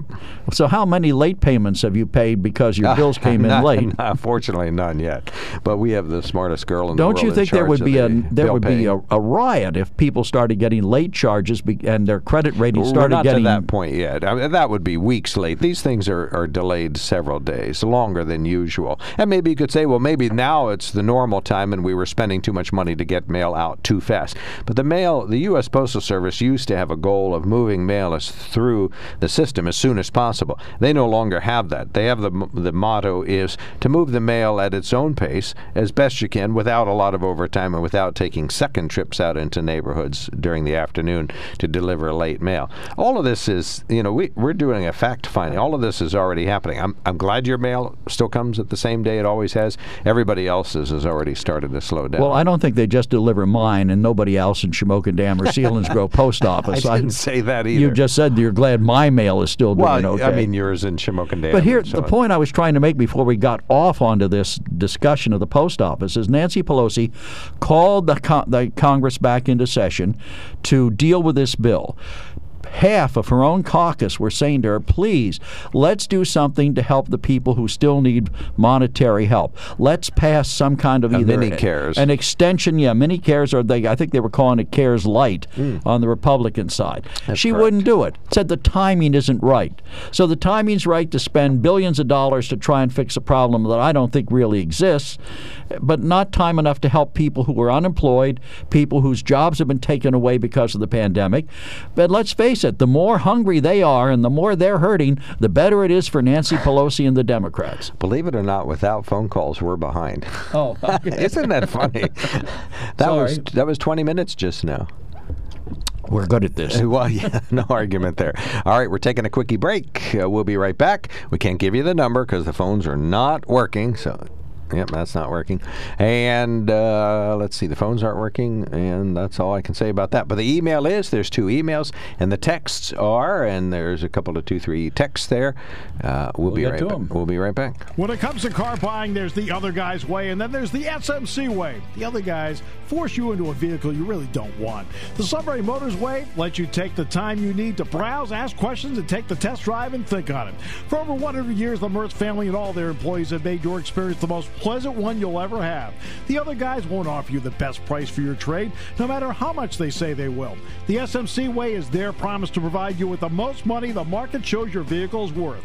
So how many late payments have you paid because your bills came in Not- late? not- fortunately, none yet. But we have the smartest girl in Don't the you world in think there charge would be a there would be a, a riot if people started getting late charges be, and their credit rating We're started not getting to that point yet. I mean, that would be weeks late. These things are, are delayed several days, longer than usual. And maybe you could say, well, maybe now it's the normal time and we were spending too much money to get mail out too fast. But the mail, the U.S. Postal Service used to have a goal of moving mail as through the system as soon as possible. They no longer have that. They have the, the motto is to move the mail at its own pace as best you can without a lot of overtime and without taking second trips out into neighborhoods during the afternoon to deliver late mail. All of this is, you know, we, we're doing a fact finding. All of this is already happening. I'm, I'm glad your mail still comes at the same day it always has. Everybody else's has already started to slow down. Well, I don't think they just deliver mine and nobody else in Shamokin Dam or Selinsgrove post office. I didn't say that either. You just said you're glad my mail is still doing well, okay. I mean, yours in Shamokin Dam. But here, so the on. point I was trying to make before we got off onto this discussion of the post office is Nancy Pelosi called the, con- the Congress back into session to deal with this bill. Half of her own caucus were saying to her, please, let's do something to help the people who still need monetary help. Let's pass some kind of A either mini CARES. an extension, yeah, mini cares, or they, I think they were calling it CARES Light hmm. on the Republican side. she correct. wouldn't do it. Said the timing isn't right. So the timing's right to spend billions of dollars to try and fix a problem that I don't think really exists, but not time enough to help people who are unemployed, people whose jobs have been taken away because of the pandemic. But let's face it, the more hungry they are and the more they're hurting, the better it is for Nancy Pelosi and the Democrats. Believe it or not, without phone calls, we're behind. Oh, Isn't that funny? that was that was 20 minutes just now. we're good at this. Well, yeah, no argument there. All right, we're taking a quickie break. Uh, we'll be right back. We can't give you the number because the phones are not working. So Yep, that's not working. And uh, let's see, the phones aren't working, and that's all I can say about that. But the email is there's two emails, and the texts are, and there's a couple of two, three texts there. Uh, we'll, We'll be get right to back. 'em. We'll be right back. When it comes to car buying, there's the other guy's way, and then there's the SMC way. The other guys force you into a vehicle you really don't want. The Sunbury Motors way lets you take the time you need to browse, ask questions, and take the test drive and think on it. For over 100 years, the Mertz family and all their employees have made your experience the most pleasant one you'll ever have. The other guys won't offer you the best price for your trade, no matter how much they say they will. The SMC way is their promise to provide you with the most money the market shows your vehicle is worth.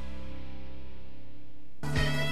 Música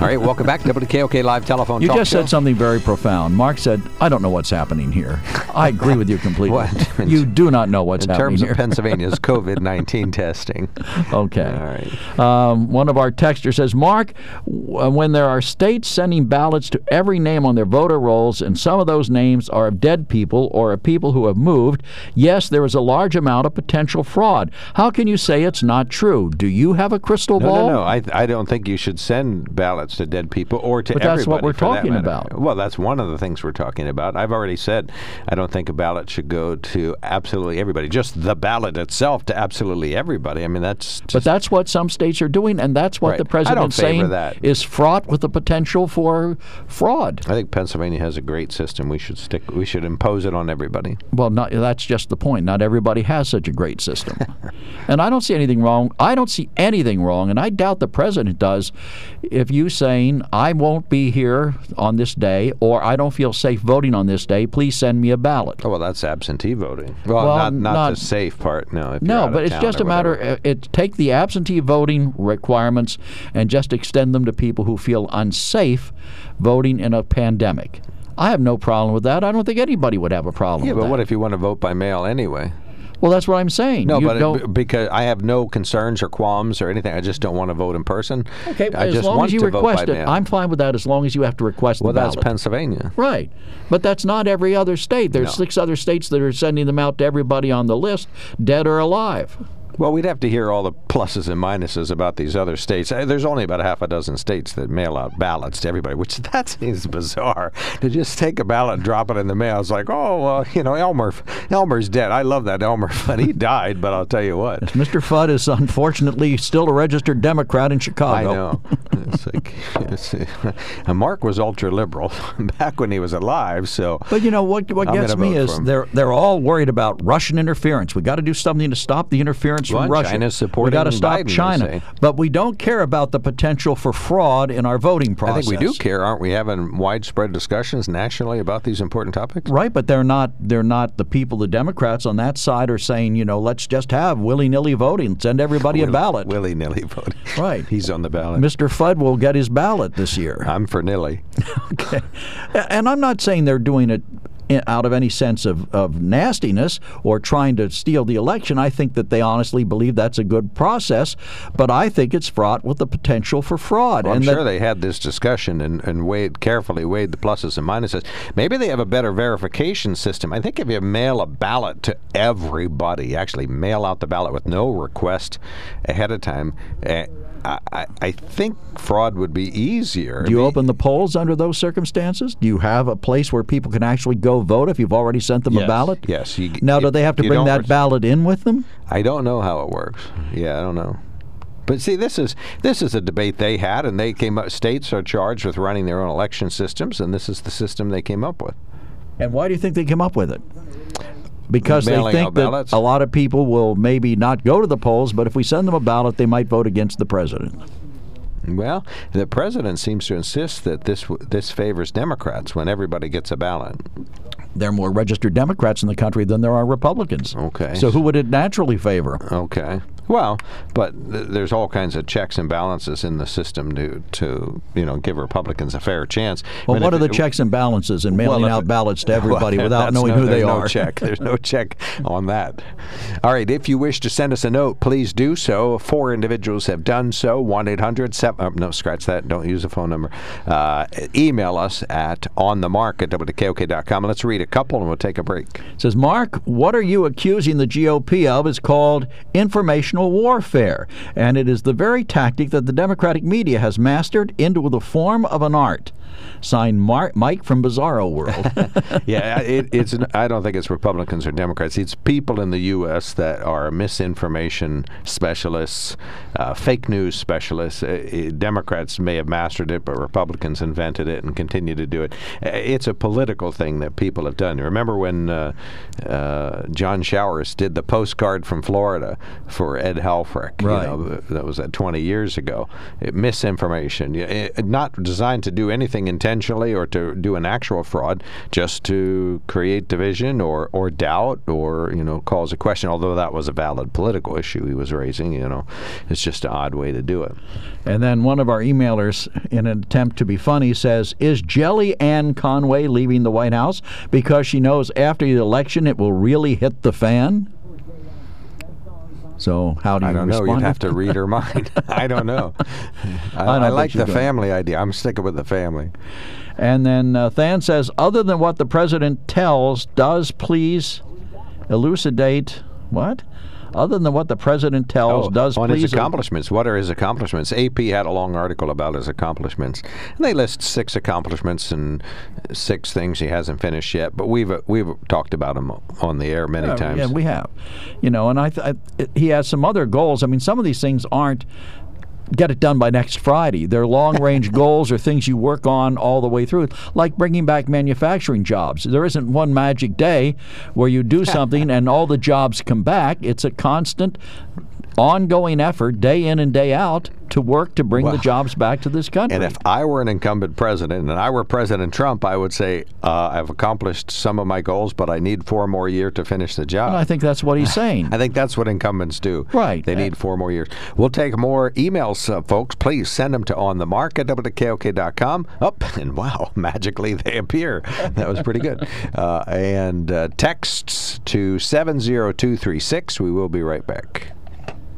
All right, welcome back to WKOK Live Telephone You Talk just Show. said something very profound. Mark said, "I don't know what's happening here." I agree with you completely. What? You do not know what's in happening in terms here. of Pennsylvania's COVID 19 testing. Okay. All right. Um, one of our texters says, Mark, w- uh, when there are states sending ballots to every name on their voter rolls, and some of those names are of dead people or of people who have moved, yes, there is a large amount of potential fraud. How can you say it's not true? Do you have a crystal No, ball? no, no. I, I don't think you should send ballots to dead people or to But that's what we're talking about. Well, that's one of the things we're talking about. I've already said I don't think a ballot should go to absolutely everybody. Just the ballot itself to absolutely everybody. I mean, that's But that's what some states are doing, and that's what Right. the I don't president's favor saying that. is fraught with the potential for fraud. I think Pennsylvania has a great system. We should stick. We should impose it on everybody. Well, not, that's just the point. Not everybody has such a great system. and I don't see anything wrong. I don't see anything wrong, and I doubt the president does, if you saying, I won't be here on this day, or I don't feel safe voting on this day, please send me a ballot. Oh well, that's absentee voting. Well, Well, not, not not- the safe part. No, if No, but it's just a matter. whatever. uh, It take the absentee voting requirements and just extend them to people who feel unsafe voting in a pandemic. I have no problem with that. I don't think anybody would have a problem Yeah, but that. what if you want to vote by mail anyway? Well, that's what I'm saying. No, You but it, because I have no concerns or qualms or anything. I just don't want to vote in person. Okay, I as just long want as you to request it, mail. I'm fine with that. As long as you have to request it. well, that's ballot. Pennsylvania. right, but that's not every other state. There's No. six other states that are sending them out to everybody on the list, dead or alive. Well, we'd have to hear all the pluses and minuses about these other states. Uh, There's only about a half a dozen states that mail out ballots to everybody, which that seems bizarre to just take a ballot and drop it in the mail. It's like, oh, uh, you know, Elmer, Elmer's dead. I love that Elmer, but he died. But I'll tell you what, Mr. Fudd is unfortunately still a registered Democrat in Chicago. I know. It's like, it's, and Mark was ultra liberal back when he was alive. So, But you know what? What I'm gets me is they're they're all worried about Russian interference. We got to do something to stop the interference From Russia. China's we supporting got to stop Biden, China, but we don't care about the potential for fraud in our voting process. I think we do care, aren't we? Having widespread discussions nationally about these important topics. Right, but they're not they're not the people the Democrats on that side are saying, you know, let's just have willy-nilly voting, send everybody a ballot. Willy nilly voting. Right. He's on the ballot. Mr. Fudd will get his ballot this year. I'm for nilly. Okay. And I'm not saying they're doing it out of any sense of, of nastiness or trying to steal the election. I think that they honestly believe that's a good process, but I think it's fraught with the potential for fraud. Well, I'm and sure they had this discussion and, and weighed carefully weighed the pluses and minuses. Maybe they have a better verification system. I think if you mail a ballot to everybody, actually mail out the ballot with no request ahead of time, uh, I, I, I think fraud would be easier. do you Be- open the polls under those circumstances? Do you have a place where people can actually go vote if you've already sent them Yes, a ballot? yes, you- now, do if they have to bring that res- ballot in with them? I don't know how it works. Yeah, I don't know. But see, this is this is a debate they had, and they came up. States are charged with running their own election systems, and this is the system they came up with. And why do you think they came up with it? Because they think that ballots? a lot of people will maybe not go to the polls, but if we send them a ballot, they might vote against the president. Well, the president seems to insist that this this favors Democrats when everybody gets a ballot. There are more registered Democrats in the country than there are Republicans. Okay. So who would it naturally favor? Okay. Well, but th- there's all kinds of checks and balances in the system to, to you know, give Republicans a fair chance. Well, I mean, what are the it- checks and balances in mailing if out it- ballots to everybody Well, without knowing no- who they there's are? No check. There's no check on that. All right. If you wish to send us a note, please do so. Four individuals have done so. One eight hundred seven. uh, No, scratch that. Don't use the phone number. Uh, email us at onthemark at wkok.com. Let's read a couple and we'll take a break. It says, Mark, what are you accusing the GOP of is called informational warfare, and it is the very tactic that the Democratic media has mastered into the form of an art. Signed, Mark, Mike from Bizarro World. yeah, it, it's. an- I don't think it's Republicans or Democrats. It's people in the U.S. that are misinformation specialists, uh, fake news specialists. Uh, uh, Democrats may have mastered it, but Republicans invented it and continue to do it. Uh, It's a political thing that people have done. Remember when uh, uh, John Showers did the postcard from Florida for Ed Helfrick? Right. You know, that was uh, 20 years ago. It, misinformation, yeah, it, not designed to do anything intentionally or to do an actual fraud, just to create division or, or doubt or you know cause a question. Although that was a valid political issue he was raising, you know, it's just an odd way to do it. and then one of our emailers, in an attempt to be funny, says, Is Jelly Ann Conway leaving the White House because she knows after the election it will really hit the fan? So, how do you I don't know. You'd have to read her mind. I don't know. I, don't I like the gonna. family idea. I'm sticking with the family. And then uh, Than says, other than what the president tells, does please elucidate what? Other than what the president tells, does Oh, on please his accomplishments. What are his accomplishments? AP had a long article about his accomplishments, and they list six accomplishments and six things he hasn't finished yet. But we've uh, we've talked about him on the air many Yeah, times. Yeah, we have. You know, and I, th- I he has some other goals. I mean, some of these things aren't get it done by next Friday. They're long range goals or things you work on all the way through, like bringing back manufacturing jobs. There isn't one magic day where you do something and all the jobs come back. It's a constant ongoing effort day in and day out to work to bring the jobs back to this country. And if I were an incumbent president and I were President Trump, I would say uh, I've accomplished some of my goals, but I need four more years to finish the job. And I think that's what he's saying. I think that's what incumbents do. Right. They need four more years. We'll take more emails, uh, folks. Please send them to onthemark at wkok.com. Up and wow, magically they appear. That was pretty good. Uh, and uh, texts to 70236. We will be right back.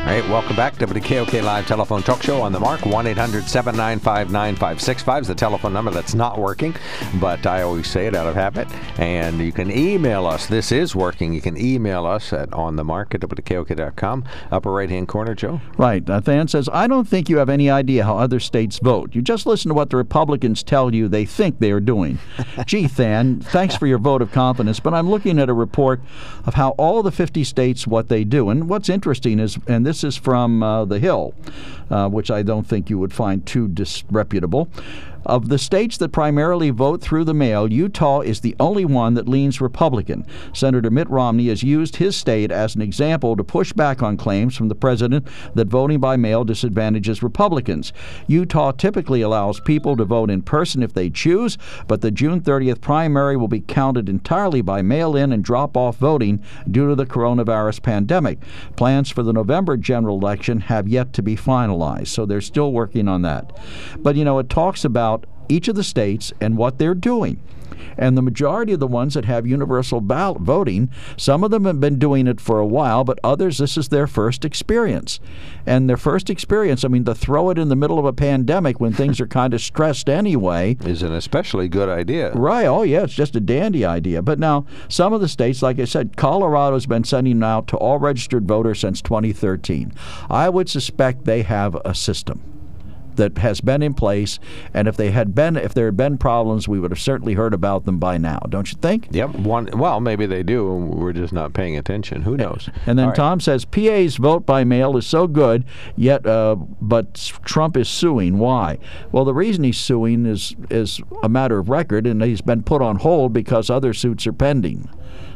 All right, welcome back to WKOK Live Telephone Talk Show on the mark. 1 800 795 9565 is the telephone number that's not working, but I always say it out of habit. And you can email us. This is working. You can email us at onthemark at WKOK.com. Upper right hand corner, Joe. Right. Uh, Nathan says, I don't think you have any idea how other states vote. You just listen to what the Republicans tell you they think they are doing. Gee, Than, thanks for your vote of confidence, but I'm looking at a report of how all the 50 states, what they do. And what's interesting is, and this is from uh, The Hill, uh, which I don't think you would find too disreputable. Of the states that primarily vote through the mail, Utah is the only one that leans Republican. Senator Mitt Romney has used his state as an example to push back on claims from the president that voting by mail disadvantages Republicans. Utah typically allows people to vote in person if they choose, but the June 30th primary will be counted entirely by mail in and drop off voting due to the coronavirus pandemic. Plans for the November general election have yet to be finalized, so they're still working on that. But you know, it talks about each of the states and what they're doing. And the majority of the ones that have universal ballot voting, some of them have been doing it for a while, but others, this is their first experience. And their first experience, I mean, to throw it in the middle of a pandemic when things are kind of stressed anyway, Is an especially good idea. Right. Oh, yeah. It's just a dandy idea. But now, some of the states, like I said, Colorado's been sending out to all registered voters since 2013. I would suspect they have a system that has been in place, and if they had been, if there had been problems, we would have certainly heard about them by now. Don't you think? Yep. One. Well, maybe they do. We're just not paying attention. Who knows? And then All right. Tom says PA's vote by mail is so good, yet uh, but Trump is suing. Why? Well, the reason he's suing is is a matter of record, and he's been put on hold because other suits are pending.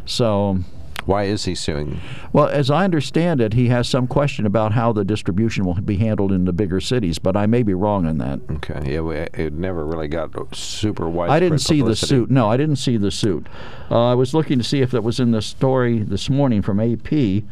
So, Why is he suing? well, as I understand it, he has some question about how the distribution will be handled in the bigger cities, but I may be wrong on that. Okay. Yeah. We, it never really got super widespread I didn't see the suit. No, I didn't see the suit. Uh, I was looking to see if that was in the story this morning from AP.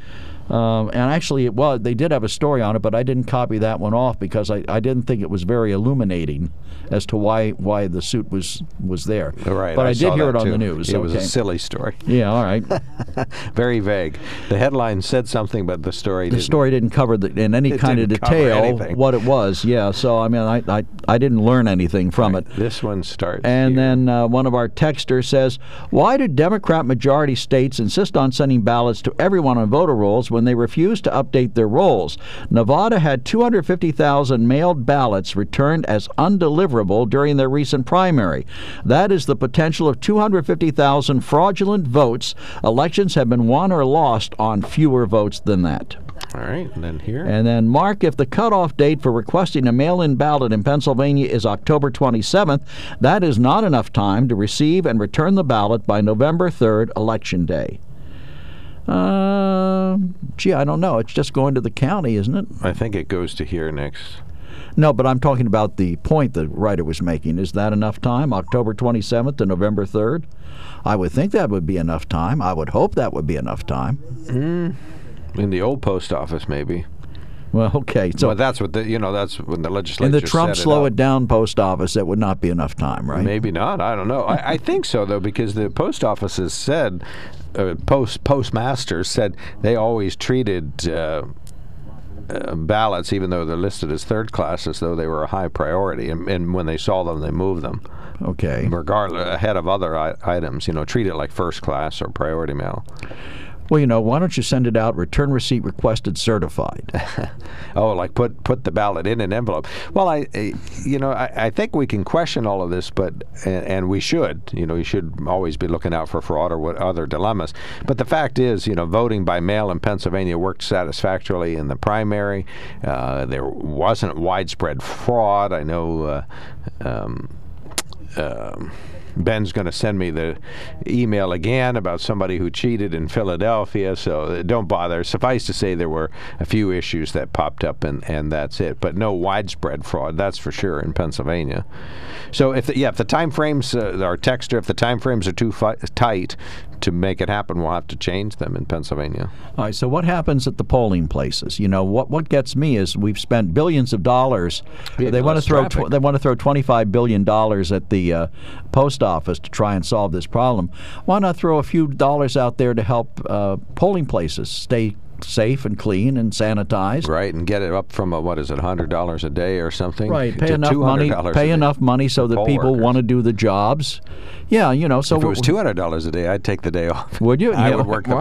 Um, and actually, it was they did have a story on it, but I didn't copy that one off because I, I didn't think it was very illuminating as to why why the suit was was there. Right. But I, saw did hear it on too. the news. It okay. was a silly story. yeah. All right. Very vague. The headline said something, but the story the didn't. story didn't cover the, in any kind of detail what it was. Yeah. So I mean, I I, I didn't learn anything from it. This one starts. And here. then uh, one of our texters says, Why do Democrat majority states insist on sending ballots to everyone on voter rolls when they refuse to update their rolls? Nevada had 250,000 mailed ballots returned as undeliverable during their recent primary. That is the potential of 250,000 fraudulent votes. Elections have been won or lost on fewer votes than that. All right. And then here. And then, Mark, if the cutoff date for requesting a mail in ballot in Pennsylvania is October 27th, that is not enough time to receive and return the ballot by November 3rd, Election Day. Uh, gee, I don't know. It's just going to the county, isn't it? I think it goes to here next. No, but I'm talking about the point the writer was making. Is that enough time, October 27th to November 3rd? I would think that would be enough time. I would hope that would be enough time. In the old post office, maybe. Well, okay. So well, that's what the you know that's when the legislature. in the Trump slow up. it down post office, that would not be enough time, right? Maybe not. I don't know. I, I think so though, because the post offices said, uh, post postmasters said they always treated. Uh, uh, ballots, even though they're listed as third class, as though they were a high priority, and, and when they saw them, they moved them, Okay. regardless ahead of other I- items. You know, treat it like first class or priority mail. Well, you know, why don't you send it out, return receipt requested certified? Oh, like put put the ballot in an envelope. Well, I, you know, I, I think we can question all of this, but and, and we should. You know, you should always be looking out for fraud or what other dilemmas. But the fact is, you know, voting by mail in Pennsylvania worked satisfactorily in the primary. Uh, there wasn't widespread fraud. I know. Uh, um, um, Ben's going to send me the email again about somebody who cheated in Philadelphia, so don't bother. Suffice to say, there were a few issues that popped up, and, and that's it. But no widespread fraud, that's for sure, in Pennsylvania. So if the, yeah, if the time frames, uh, our texter, if the time frames are too fi- tight to make it happen, we'll have to change them in Pennsylvania. All right. So what happens at the polling places? You know, what what gets me is we've spent billions of dollars. Yeah, they want to throw tw- they want to throw twenty five billion dollars at the uh, post office to try and solve this problem. Why not throw a few dollars out there to help uh, polling places stay safe and clean and sanitized? Right, and get it up from a, what is it, hundred dollars a day or something? Right, pay to enough money. Pay enough money so that people workers. want to do the jobs. Yeah, you know. So If it was two hundred dollars a day, I'd take the day off. Would you? I Yeah, would work the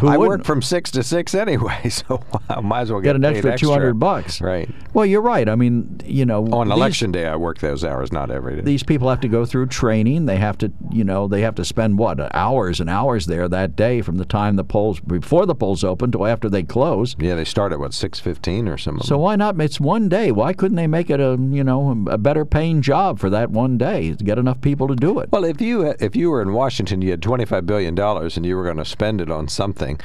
Who I work from six to six anyway, so I might as well get, get an extra two hundred bucks. Right. Well, you're right. I mean, you know, oh, On these- election day, I work those hours, not every day. these people have to go through training. They have to, you know, they have to spend what hours and hours there that day from the time the polls before the polls open to after they close. yeah, they start at what six fifteen or something. So why not? It's one day. Why couldn't they make it a, you know, a better paying job for that one day to get enough people to do it? Well, if you if you were in Washington, you had twenty five billion dollars, and you were going to spend it on something.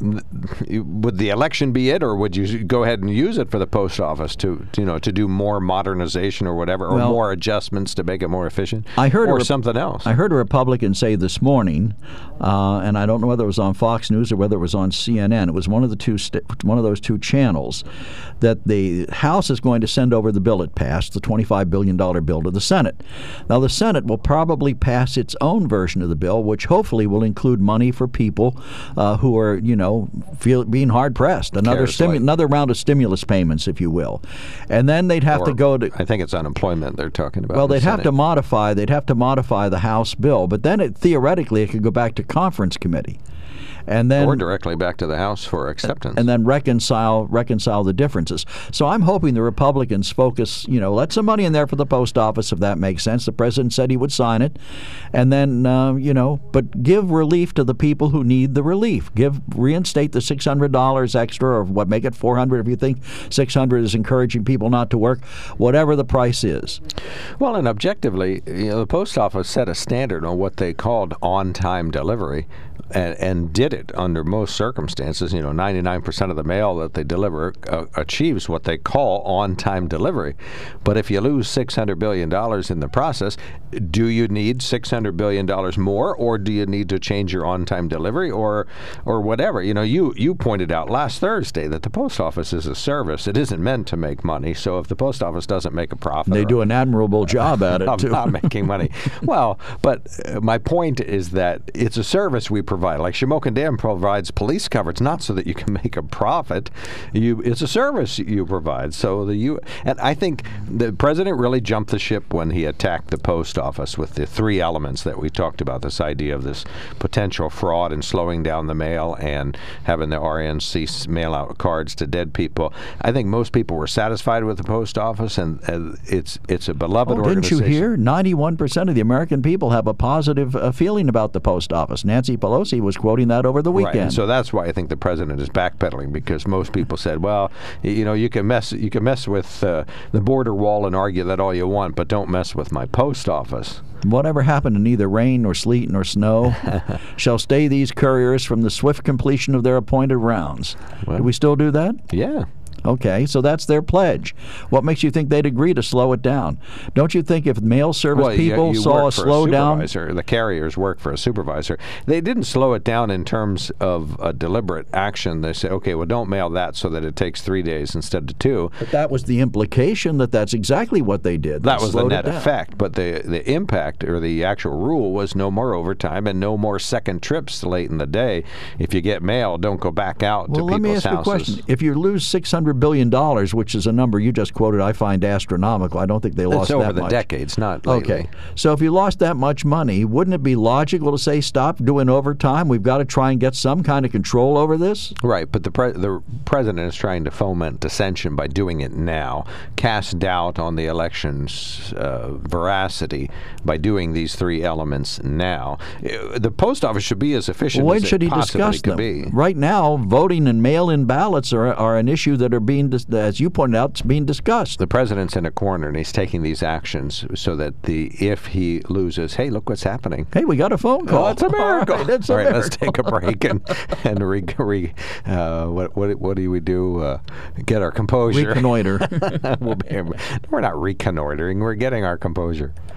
Would the election be it, or would you go ahead and use it for the post office to, you know, to do more modernization or whatever, or Well, more adjustments to make it more efficient? I heard or rep- something else. I heard a Republican say this morning, uh, and I don't know whether it was on Fox News or whether it was on CNN. It was one of the two, st- one of those two channels, that the House is going to send over the bill it passed, the $25 billion bill, to the Senate. Now, the Senate will probably pass its own version of the bill, which hopefully will include money for people uh, who are, you know, feel being hard pressed. Another stimu- another round of stimulus payments, if you will, and then they'd have to go to I think it's unemployment they're talking about. well, they'd have to modify. They'd have to modify the House bill, but then it, theoretically it could go back to conference committee, and then or directly back to the House for acceptance. and then reconcile reconcile the differences. So I'm hoping the Republicans focus. You know, let some money in there for the post office if that makes sense. The president said he would sign it, and then uh, you know, but give relief to the people who need the relief. Give reinstate the six hundred dollars extra, or what make it four hundred if you think six hundred is encouraging people not to work. Whatever the price is. Well, and objectively, you know, the post office set a standard on what they called on-time delivery. And, and did it under most circumstances. You know, 99% of the mail that they deliver uh, achieves what they call on-time delivery. But if you lose 600 billion dollars in the process, do you need 600 billion dollars more, or do you need to change your on-time delivery, or or whatever? You know, you you pointed out last Thursday that the post office is a service; it isn't meant to make money. So if the post office doesn't make a profit, they do an admirable job at it too. not making money. well, but uh, my point is that it's a service we provide. Like Shamokin Dam provides police coverage, not so that you can make a profit. You, it's a service you provide. So the you and I think the president really jumped the ship when he attacked the post office with the three elements that we talked about. This idea of this potential fraud and slowing down the mail and having the RNC mail out cards to dead people. I think most people were satisfied with the post office, and uh, it's it's a beloved Oh, didn't you organization. hear? 91% of the American people have a positive uh, feeling about the post office. Nancy Pelosi was quoting that over the Right, weekend. and so that's why I think the president is backpedaling because most people said, "Well, you know, you can mess, you can mess with uh, the border wall and argue that all you want, but don't mess with my post office." Whatever happened to neither rain nor sleet nor snow shall stay these couriers from the swift completion of their appointed rounds. do we still do that? Yeah. Okay, so that's their pledge. What makes you think they'd agree to slow it down? Don't you think if mail service Well, people you saw a slowdown? The carriers work for a supervisor. They didn't slow it down in terms of a deliberate action. They said, "Okay, well, don't mail that so that it takes three days instead of two. But that was the implication that that's exactly what they did. That was the net effect, but the the impact or the actual rule was no more overtime and no more second trips late in the day. If you get mail, don't go back out Well, to let me ask you a question. If you lose six hundred billion dollars, which is a number you just quoted, I find astronomical. I don't think they It's lost over that the much. decades, not lately. Okay, so if you lost that much money, wouldn't it be logical to say stop doing overtime? We've got to try and get some kind of control over this. Right, but the pre- the president is trying to foment dissension by doing it now, cast doubt on the election's uh, veracity by doing these three elements now. Uh, The post office should be as efficient when as should it he discuss them? be. Right now, voting and mail-in ballots are, are an issue that are being, dis- as you pointed out, it's being discussed. The president's in a corner and he's taking these actions so that the if he loses, hey, look what's happening. Hey, we got a phone call. Oh, it's a miracle. All right, it's a All right, let's take a break and and re, re, uh, what what what do we do? Uh, get our composure. Reconnoiter. we'll be, we're not reconnoitering. We're getting our composure.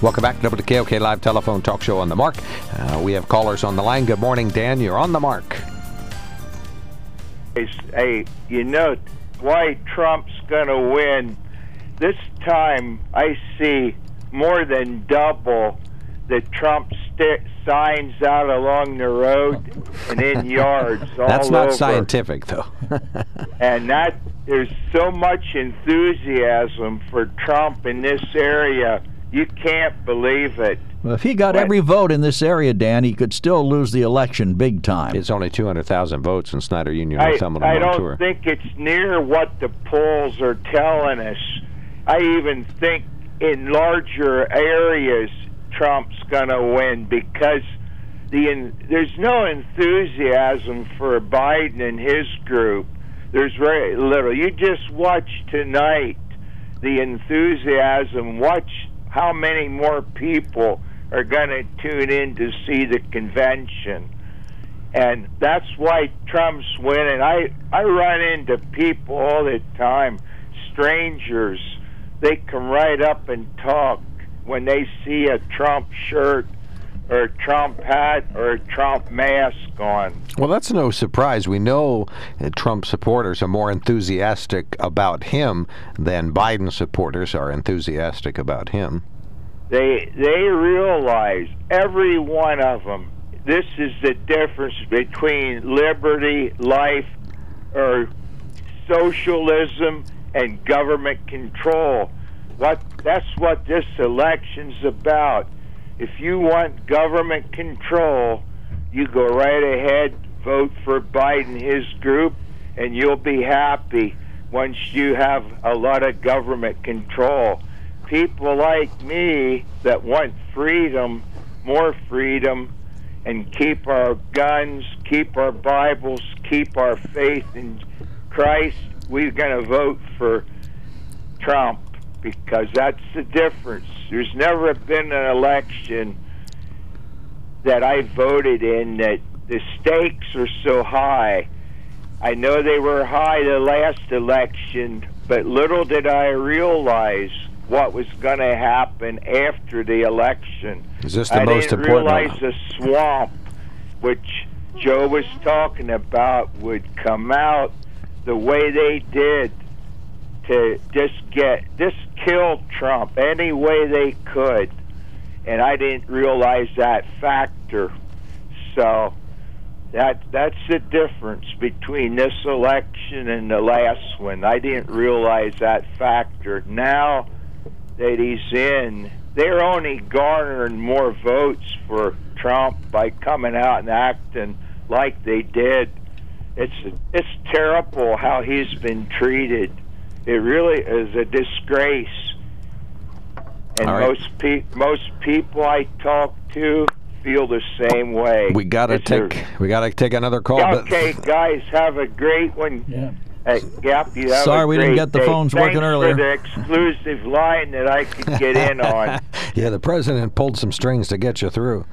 Welcome back to WKOK Live Telephone Talk Show on the Mark. Uh, we have callers on the line. Good morning, Dan. You're on the mark. Hey, you know why Trump's going to win? This time I see more than double the Trump st- signs out along the road and in yards all That's not over. scientific, though. and that there's so much enthusiasm for Trump in this area. You can't believe it. Well, if he got What? every vote in this area, Dan, he could still lose the election big time. it's only 200,000 votes in Snyder Union, I, Northumberland I on don't tour. think it's near what the polls are telling us. I even think in larger areas Trump's going to win because the en- there's no enthusiasm for Biden and his group. There's very little. You just watch tonight the enthusiasm. Watch how many more people are going to tune in to see the convention and that's why Trump's winning. I I run into people all the time, strangers. They come right up and talk when they see a Trump shirt or a Trump hat or a Trump mask on. Well, that's no surprise. We know Trump supporters are more enthusiastic about him than Biden supporters are enthusiastic about him. They they realize every one of them. This is the difference between liberty, life, or socialism and government control. What that's what this election's about. If you want government control, you go right ahead, vote for Biden, his group, and you'll be happy once you have a lot of government control. People like me that want freedom, more freedom, and keep our guns, keep our Bibles, keep our faith in Christ, we're going to vote for Trump because that's the difference. There's never been an election that I voted in that the stakes are so high. I know they were high the last election, but little did I realize what was going to happen after the election. Is this the I most didn't important? realize the swamp, which Joe was talking about, would come out the way they did to just get just kill Trump any way they could, and I didn't realize that factor. So that that's the difference between this election and the last one. I didn't realize that factor. Now that he's in, they're only garnering more votes for Trump by coming out and acting like they did. It's it's terrible how he's been treated. It really is a disgrace. And All right. most pe- most people I talk to feel the same way. We gotta It's a- take we gotta take another call. but- Okay, guys, have a great one. Yeah. Uh, hey, Gap, you have Sorry a we didn't get the day. phones Thanks working earlier. for the exclusive line that I could get in on. yeah, the president pulled some strings to get you through.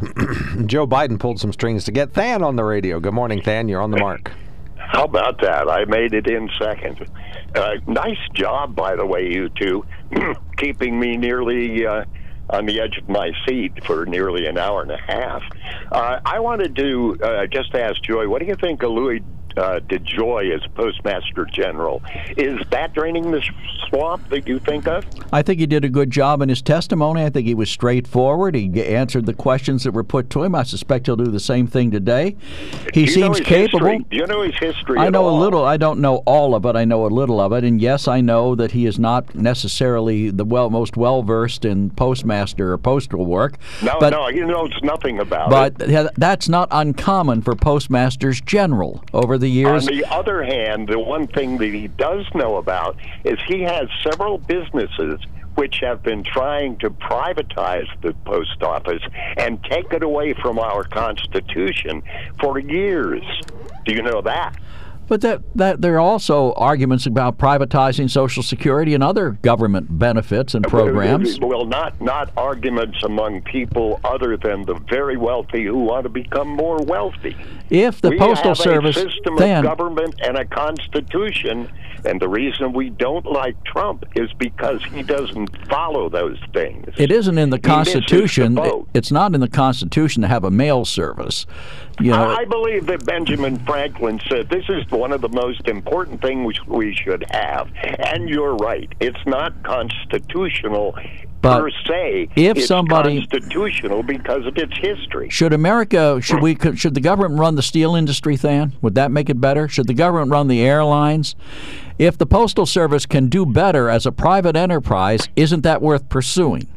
Joe Biden pulled some strings to get Than on the radio. Good morning, Than. You're on the mark. How about that? I made it in second. Uh, nice job, by the way, you two, keeping me nearly uh, on the edge of my seat for nearly an hour and a half. Uh, I wanted to uh, just ask Joy, what do you think of Louis uh, DeJoy as Postmaster General? Is that draining the swamp that you think of? I think he did a good job in his testimony. I think he was straightforward. He answered the questions that were put to him. I suspect he'll do the same thing today. He seems capable. History? Do you know his history? I know a little. I don't know all of it. I know a little of it, and yes, I know that he is not necessarily the well most well versed in postmaster or postal work. No, but, no, he knows nothing about But it. But that's not uncommon for postmasters general over the years. On the other hand, the one thing that he does know about is he has several businesses which have been trying to privatize the post office and take it away from our Constitution for years. Do you know that? But that, that there are also arguments about privatizing Social Security and other government benefits and uh, programs. Uh, well, not not arguments among people other than the very wealthy who want to become more wealthy. If the we Postal have Service, a system then of government and a constitution, and the reason we don't like Trump is because he doesn't follow those things. it isn't in the He misses the Constitution. It's not in the Constitution to have a mail service. You know, I believe that Benjamin Franklin said this is one of the most important things we should have. And you're right. It's not constitutional But per se. if it's somebody- constitutional because of its history. Should America should we should the government run the steel industry Than? Would that make it better? Should the government run the airlines? If the postal service can do better as a private enterprise, isn't that worth pursuing?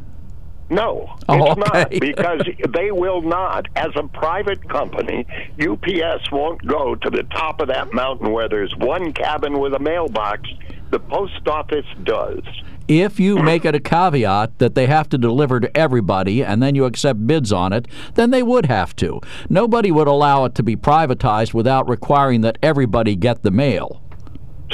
No, Oh, it's okay. not because they will not. As a private company, UPS won't go to the top of that mountain where there's one cabin with a mailbox. The post office does. If you make it a caveat that they have to deliver to everybody and then you accept bids on it, then they would have to. Nobody would allow it to be privatized without requiring that everybody get the mail.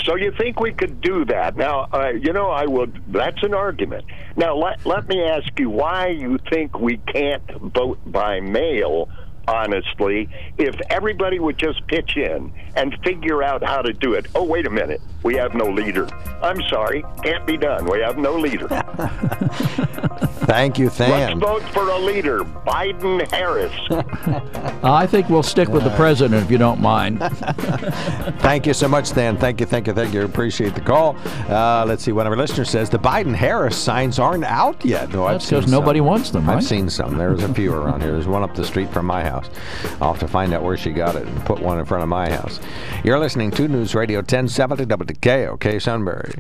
So you think we could do that? Now, uh, you know, I would. That's an argument. Now, let let me ask you why you think we can't vote by mail honestly, if everybody would just pitch in and figure out how to do it. Oh, wait a minute. We have no leader. I'm sorry. Can't be done. We have no leader. Thank you, Let's vote for a leader. Biden Harris. I think we'll stick with the president if you don't mind. Thank you so much, Than. Thank you, thank you, thank you. Appreciate the call. Uh, let's see. One of our listeners says the Biden-Harris signs aren't out yet. No, I've That's seen because nobody wants them, right? I've seen some. There's a few around here. There's one up the street from my house. I'll have to find out where she got it and put one in front of my house. You're listening to News Radio 1070 WKOK Sunbury.